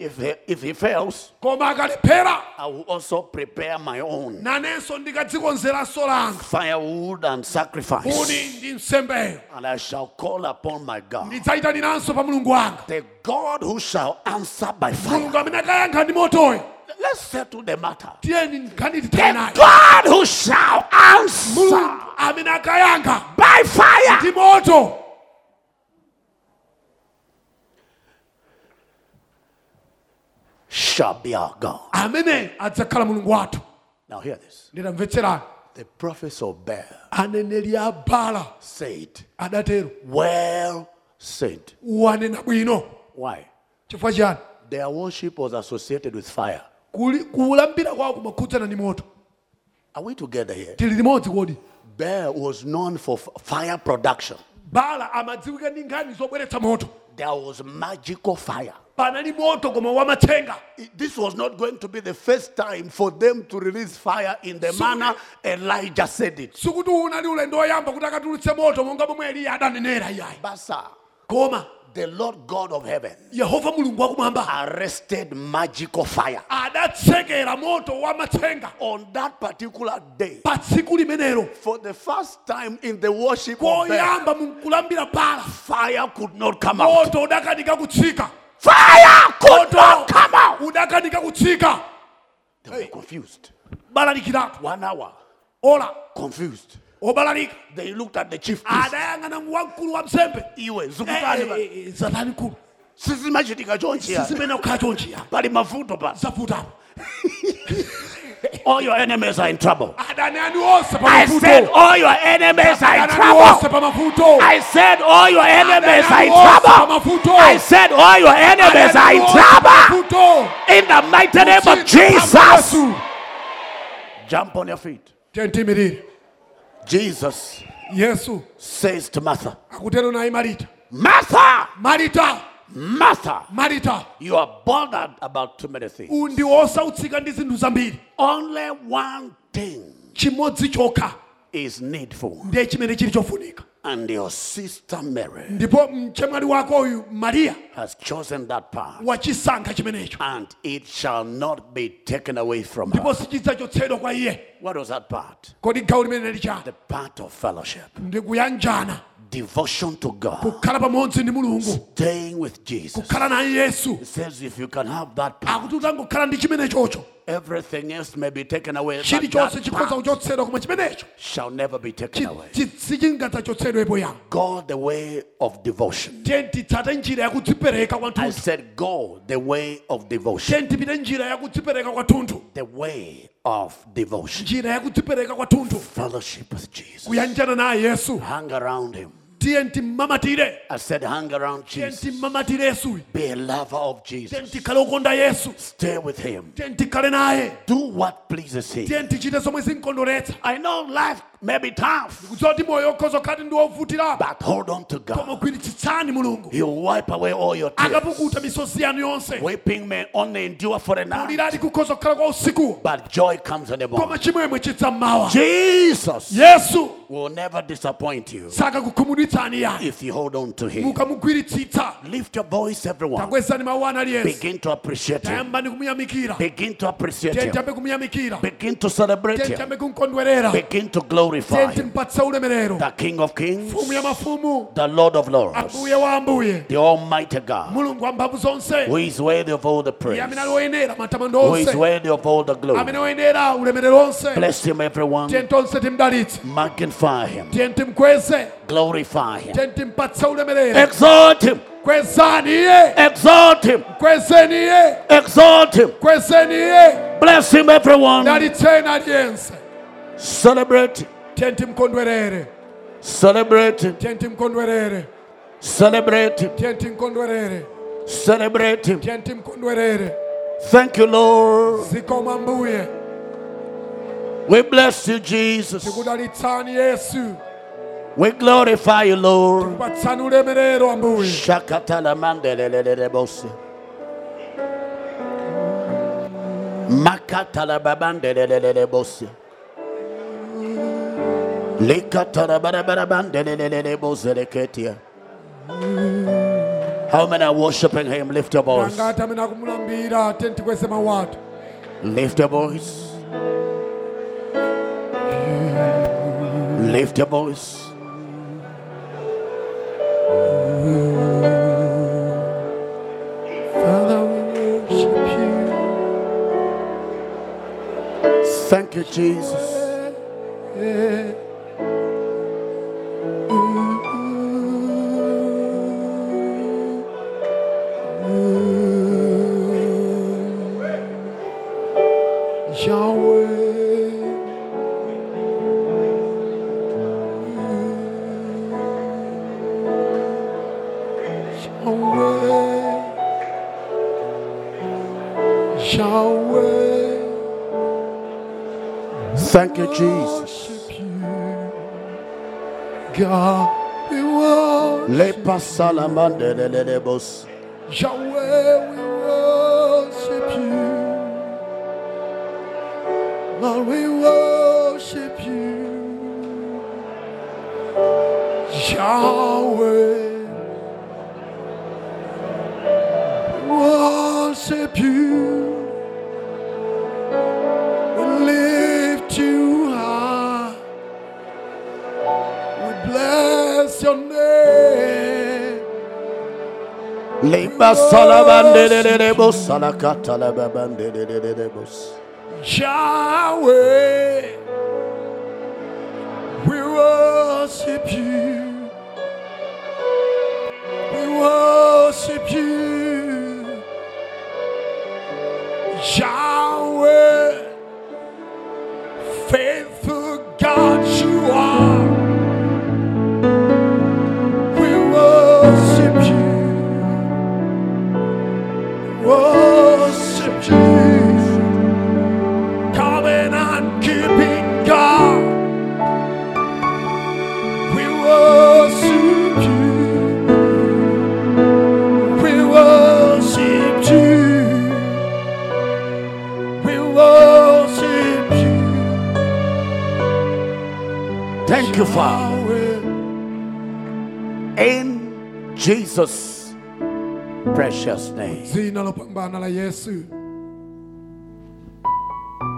Ndiye tonse tikalambira bala If he, if he fails, I will also prepare my own. Nanenso ndikadzikonzeranso langa firewood and sacrifice, nkhuni ndi nsembeyo and I shall call upon my God, ndidzayitaniranso pa mulungu wanga. The God who shall answer by fire. mulungu amene akayankha ndi motoyo. Let's settle the matter. The God who shall answer mulungu amene akayankha by fire. ndi moto shall be our God. amene adzakhala mulungu wathu Now hear this. The prophets of Baal aneneri a bala said, adatero well said. wanena bwino Why? chifukwa chiyani Their worship was associated with fire. Kuli- kulambira kwawo kumakhudzana ndi moto Are we together here? tili limodzi kodi Baal was known for fire production. bala amadziwika ndi nkhani zobweretsa moto There was magical fire. Panali moto koma wamatsenga It- This was not going to be the first time for them to release fire in the manner Elijah said it. sikuti unali ulendo woyamba kuti akatulutse moto monga momwe eliya adanenera iyayi koma. the Lord God of heaven yehova mulungu wakumwamba arrested magical fire. adatsekera moto wamatsenga On that particular day, pa tsiku limenelo. For the first time in the worship koyamba mukulambira bala fire could not come out. moto udakanika kutsika Fire could not come out. udakanika kutsika. They were confused. balalikiratu One hour, ola. Confused. obalalika They looked at the chief priest. adayang'ana wamkulu wa msembe. Iwe, zukutani ba- eh, eh, satani kulu sizimachitika chonchiya sizimene kukhala chonchiya pali mavuto pa zavutapo *laughs* all your enemies are in trouble. Adani ani onse pa i said all your enemies are in adani ani onse trouble i said all your enemies are in Adani onse pa trouble i said all your enemies are in Adani onse pa trouble. in the mighty name of jesus. Jump on your feet. Jesus yesu. says to martha akutero naye marita. Martha! Marita martha marita you are bothered about too many things. undi wosautsika ndi zinthu zambiri. Only one thing chimodzi chokha is needful. ndiye chimene chili chofunika. And your sister mary ndipo mchemwali wako uyu mariya has chosen that path. wachisankha chimenecho. And it shall not be taken away from her. ndipo sichidzachotsedwa kwa iye. What was that part? Kodi gawo limene lichani the part of fellowship devotion to god. Kukhala pamodzi ndi mulungu. Staying with jesus. Kukhala naye yesu. It says if you can have that part akuti utangokhala ndi chimenechocho everything else may be taken away but chilichonse that chikhoza part. kuchotsedwa koma chimenecho shall never be taken away. sichingatsachotsedwepo yango go the way of devotion. Tiye titsate njira yakudzipereka i said go the way of devotion. Tiye tipite njira yakudzipereka kwathunthu the way of devotion. Njira yakudzipereka kwathunthu fellowship with jesus. Kuyanjana naye yesu. Hang around him i said hang around jesus. Be a lover of jesus. Stay with him. Do what pleases him. Tiye tichite zomwe zinkondweretsa i know life may be tough. Kudziwa kuti moyo ukhoza kukhala ndi wovutirapo but hold on to god. He'll wipe away all your tears. Akapukuta misozi yanu yonse weeping may only endure for a night. Kuliradi kukhoza kukhala kwa but joy comes in the morning. jesus yesu. will never disappoint you. If you hold on to him. Lift your voice everyone. Takwezani mawu ana aliyense begin to appreciate him. Begin to appreciate him. begin to celebrate him. begin to glorify ulemerero the king of kings mfumu ya mafumu the lord of lords ambuye wa ambuye. the almighty god. Mulungu wa mphamvu zonse who is worthy of all the praise. Amene ali woyenera matamando who is worthy of all the glory. Amene woyenera ulemerero onse. Bless him everyone. Tiye tonse timdalitse magnify him. Glorify him. Exalt him. Kwezani iye exalt him. Kwezeni exalt him. Kwezeni bless him everyone. Celebrate him tiye timkondwerere celebrate. Him tiye celebrate. Him tiye celebrate. Him tiye thank you lord. We bless you jesus. Tikudalitsani yesu. We glorify you lord. Patsani ulemerero ambuye Shakatala mandelelele bosi. Makatala babandelelele bosi. How many are worshiping him? Lift your voice. angati amene akumulambira tiye tikweze mawu athu Lift your voice. Lift your voice. Father, we worship you. Thank you, Jesus. Salamandelelele bosi. Yahweh, Lepa salamandelelele bosi. Salakatala babandelelele bosi. Yahweh. We worship you.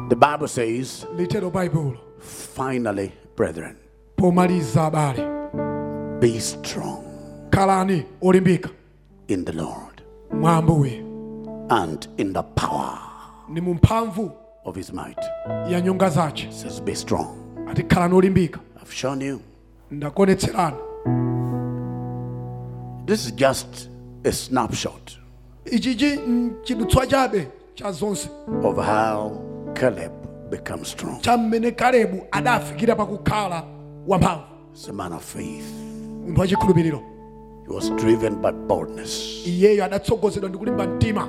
The Bible says, finally, brethren, be strong in the Lord and in the power ni mu mphamvu of his might. ya nyonga zace It says, be strong. ati khalani olimbika I've shown you. This is just a snapshot ichichi chidutswa chabe cha of how Caleb becomes strong. cha mmene kalebu adafikira pakukhala wamphamvu He's a man of faith. He was driven by boldness. iyeyo adatsogozedwa ndi kulimba mtima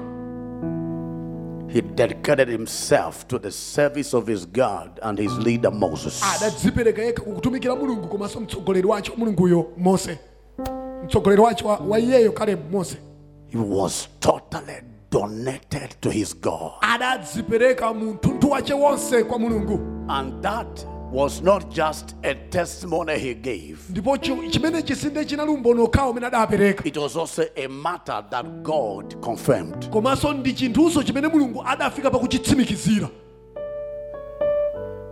He dedicated himself to the service of his God and his leader Moses. adadzipereka yekha mulungu komanso mtsogoleri wace wa mulunguyo mose mtsogoleri wace wa, wa mose He was totally donated to his God. adadzipereka munthunthu wace wonse kwa mulungu And that was not just a testimony he gave, ndipo chi- chimene chisinde chinali umboni okhawo umene adapereka it was also a matter that God confirmed. komanso ndi chinthunso chimene mulungu adafika pakuchitsimikizira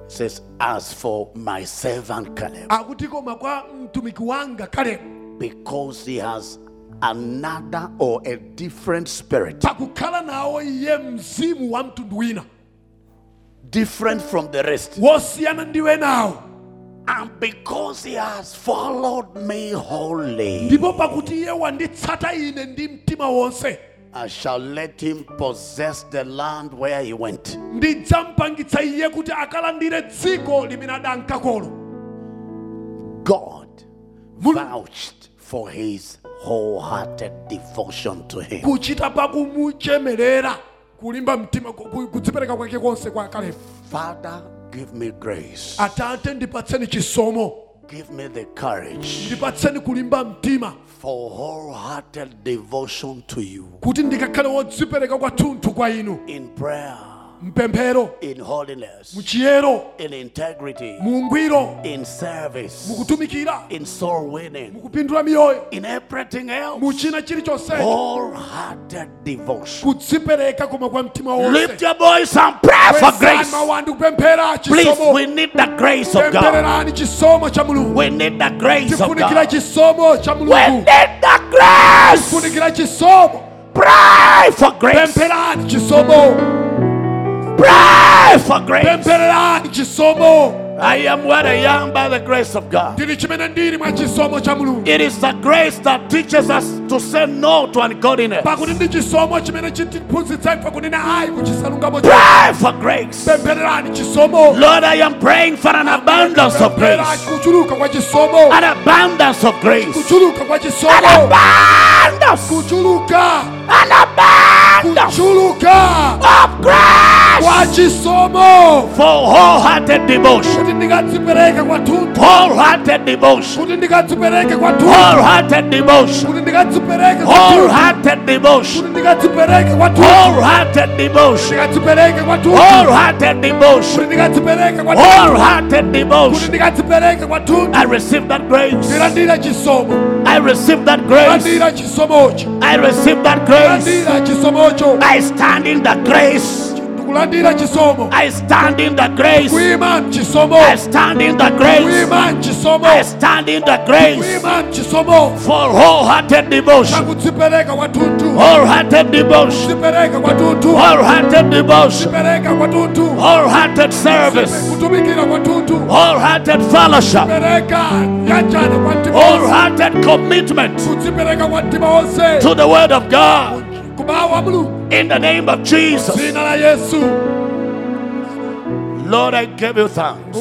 It says, As for my servant Caleb, akuti koma kwa mtumiki wanga kalebu because he has another or a different spirit, pakukhala nawo iye mzimu wa mtundu wina different from the rest, wosiyana ndiwe nawo and because he has followed me wholly, ndipo pakuti iye wanditsata ine ndi mtima wonse. I shall let him possess the land where he went. ndidzampangitsa iye kuti akalandire dziko limene adankakolo God vouched for his wholehearted devotion to him. Father, give me grace. atate ndipatseni chisomo. Give me the courage ndipatseni kulimba mtima. for wholehearted devotion to you. Kuti ndikakhale wodzipereka kwathunthu kwa inu. In prayer, mpemphero in holiness, muchiyero in integrity, muungwiro in service, mukutumikira. In soul winning, mukupindula miyoyo in everything else. muchina chilichonse Wholehearted devotion. kudzipereka koma kwa mtima Lift your voice and pray for grace. kupemphera Please, chisomo. We need the grace of God. chisomo cha mulungu. We need the grace of God. chisomo cha We need the grace. chisomo. Pray for grace. pemphererani chisomo Pray for grace. I am what I am by the grace of God. ndili chimene ndili mwa chisomo cha mulungu It is the grace that teaches us to say no to ungodliness. pakuti ndi chisomo chimene chitiphunzitsa ife kunena ayi kuchisalungamo cha Pray for grace. Lord, I am praying for an abundance of grace. kuchuluka kwa chisomo An abundance of grace. An abundance. An abundance of grace. For wholehearted devotion. Wholehearted devotion. Wholehearted devotion. Kuti ndikadzipereke kwathunthu Wholehearted devotion. Wholehearted devotion. Wholehearted devotion. Wholehearted devotion. I receive that grace. I receive that grace. I receive that grace. I stand in the grace. Ndikulandira chisomo I stand in the grace. kuyima mchisomo I stand in the grace. kuyima mchisomo I stand in the grace kuyima mchisomo for wholehearted devotion. chakudzipereka kwathunthu Wholehearted devotion. kudzipereka kwathunthu Wholehearted devotion. kudzipereka kwathunthu Wholehearted service. kutumikira kwathunthu Wholehearted fellowship. kupereka yanjana kwa Wholehearted commitment kudzipereka kwa to the word of God. kumawu a mulungu In the name of Jesus. dzina la yesu Lord, I give you thanks.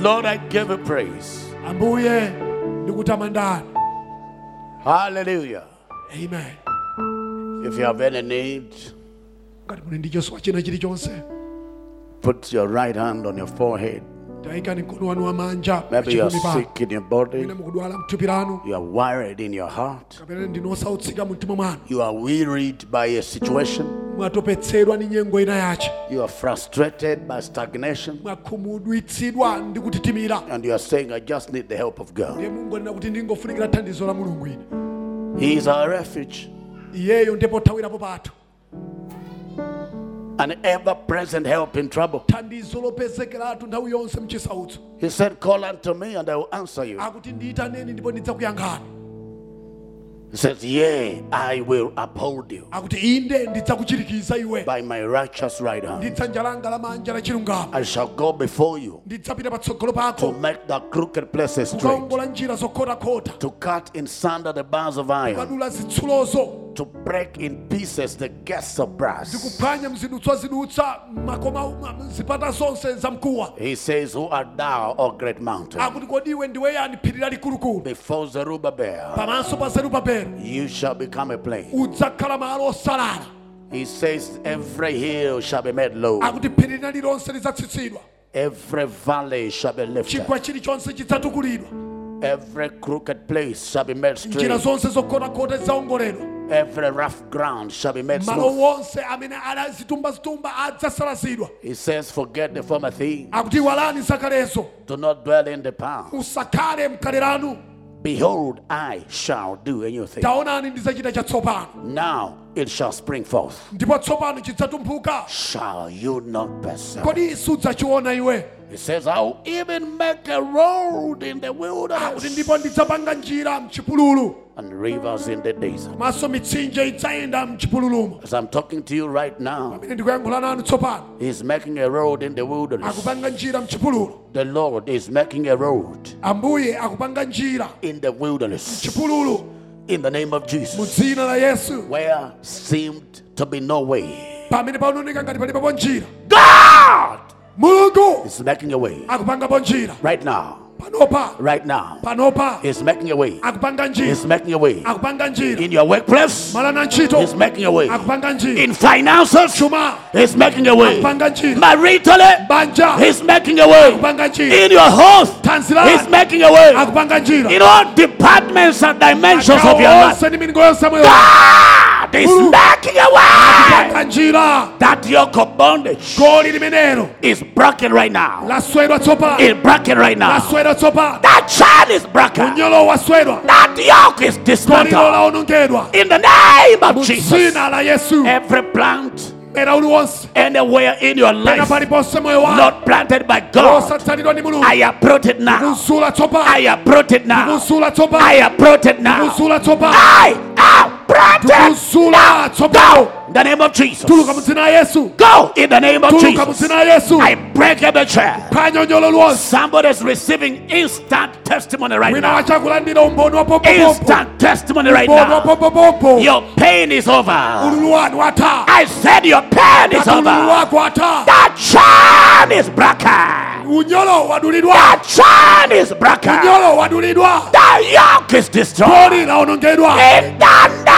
Lord, I give you praise. Hallelujah. amen If you have any need, ngati muli ndi chosowa china chilichonse put your right hand on your forehead. Tayikani mkono wanu wamanja Maybe you are pachipumi sick in your body. mwina mukudwala mthupi lanu You are worried in your heart. kapena ndinu osautsika mu mtima mwanu You are wearied by a situation. mwatopetsedwa ndi nyengo ina yace You are frustrated by stagnation. mwakhumudwitsidwa ndi kutitimira And you are saying, I just need the help of God. ndiye mungonena kuti ndingofunikira thandizo la mulungu ine He is our refuge, an ever present help in trouble. thandizo lopezekeratu nthawi yonse mchisautso He said, Call unto me and I will answer you. Says, Yea, I will uphold you akuti inde ndidzakuchirikiza iwe. by my righteous right hand. ndi langa lamanja la I shall go before you ndidzapita patsogolo to pako make the crooked places straight, kukaongola njira zokhotakhota to cut in sunder the bars of iron, kukadula zitsulozo. to break in pieces the gates of brass. ndikuphwanya mzidutswa-zidutswa makoma ma- zipata zonse za mkuwa. He says, Who art thou, O great mountain? akuti kodi iwe ndiwe yani phiri lalikulukulu Before Zerubbabel, pamaso pa zerubabeli you shall become a plain. udzakhala malo osalala He says, Every hill shall be made low, akuti phiri lina lilonse lidzatsitsidwa every valley shall be lifted, every crooked place shall be made straight, zonse zokhotakhota zidzaongoledwa every rough ground shall be made smooth. wonse amene ali zitumbazitumba adzasalazidwa He says, Forget the former thing, akuti walani zakalezo do not dwell in the past. Usakhale mkale lanu Behold, I shall do a new thing. taonani ndidzachita chatsopano Now it shall spring forth. ndipo tsopano chidzatumphuka Shall you not perceive? kodi sudzachiona iwe He says, I will even make a road in the wilderness ah, ndipo ndidzapanga njira mchipululu and rivers in the desert. maso mitsinje idzayenda mchipululumo As I'm talking to you right now, pamene ndikuyankhula nanu tsopano He's making a road in the wilderness. The Lord is making a road ambuye akupanga njira in the wilderness in the name of Jesus. dzina la yesu Where seemed to be no way. pamene panooneka ngati palipapo njira God is making a way right now. Panopa Right now. panopa He's making a way. He's making a way. In your workplace, He's making a way. In finances, chuma He's making a way. Maritally, banja He's making a way. In your house, He's making a way. In all departments and dimensions of your life. onse ndi milingo yonse moyo God is making a way. That yoke of bondage is broken right now. It's broken right now. That chain is broken. That yoke is dismantled. In the name of Jesus. dzina la yesu Every plant anywhere in your life not planted by God, osatsalidwa ndi mulungu I uproot it now. I uproot it now. I uproot it now. I uproot now. Go in the name of Jesus. tuluka mu dzina la yesu Go in the name of Jesus. dzina la yesu I break every phwanya Somebody is receiving instant testimony right now. Instant testimony right now. Your pain is over. ululu wanu watha I said your pain is over. That chain is broken. That chain is broken. That yoke is destroyed. In the name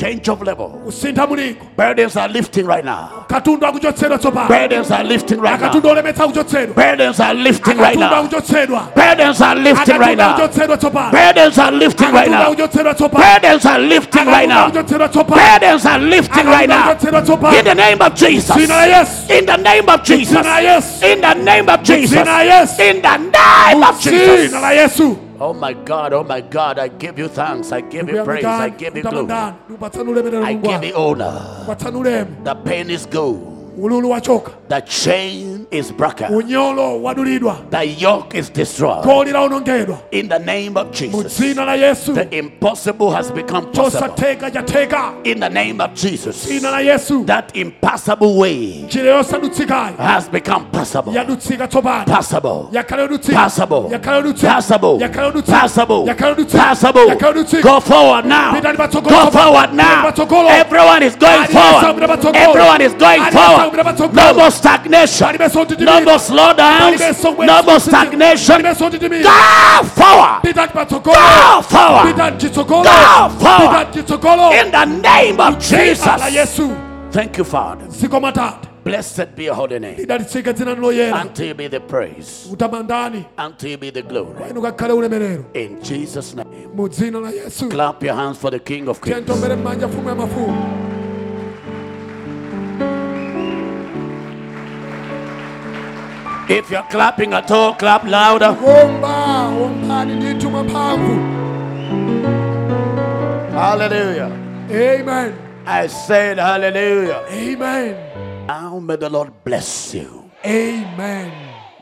Change of level. Burdens are lifting right now. katundu akuchotsedwa tsopano Burdens are lifting right now. Burdens are lifting right now. Burdens are lifting right now. Burdens are lifting right now. Burdens are lifting right now. Burdens are lifting right now. In the name of Jesus. dzina la yesu In the name of Jesus. dzina la yesu In the name of Jesus. dzina la yesu In the name of Jesus. Dzina la yesu Oh my God, oh my God, I give you thanks, I give you praise, I give you glory, Ndikuyamikani, ndikupatsani ulemerero I give you honor. The pain is gone, ululu wachoka the chain is broken, unyolo wadulidwa the yoke is destroyed. In the name of Jesus, dzina la yesu the impossible has become possible. In the name of Jesus, dzina la yesu that impossible way has become possible. Possible. Possible. Possible. Possible. Possible. Go forward now. Go forward now. Everyone is going forward. Everyone is going forward. No more stagnation. No more slowdowns. No more stagnation. Go forward. Go forward. Go forward. In the name of Jesus. Thank you, Father. Blessed be your holy name. Unto you be the praise. Unto you be the glory. inu kakhale ulemerero In Jesus' name. mu dzina la yesu Clap your hands for the King of Kings. If you're clapping at all, clap louder. womba wombani ndithu mwamphamvu Hallelujah. amen I said hallelujah. amen Now may the Lord bless you. amen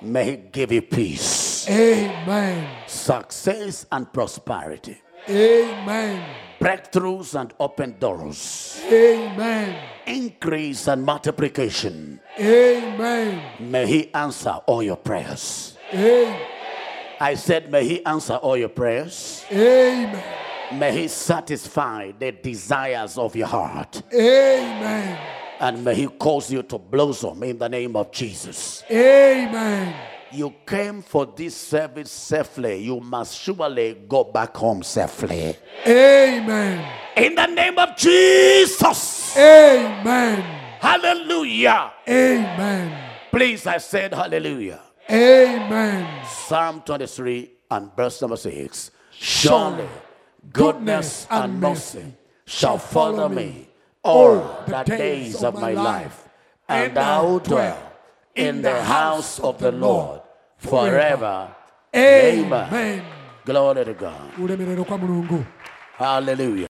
May He give you peace, amen success, and prosperity, amen breakthroughs and open doors, amen increase and multiplication. amen May He answer all your prayers. amen I said, May He answer all your prayers. amen May He satisfy the desires of your heart. amen And may He cause you to blossom in the name of Jesus. amen You came for this service safely. You must surely go back home safely. amen In the name of Jesus. amen Hallelujah. amen Please, I said hallelujah. amen Psalm 23 and verse number 6. Surely goodness and mercy shall follow me all the days of my life, and I will dwell in the house of the Lord forever. amen Glory to God. ulemerero kwa mulungu Hallelujah.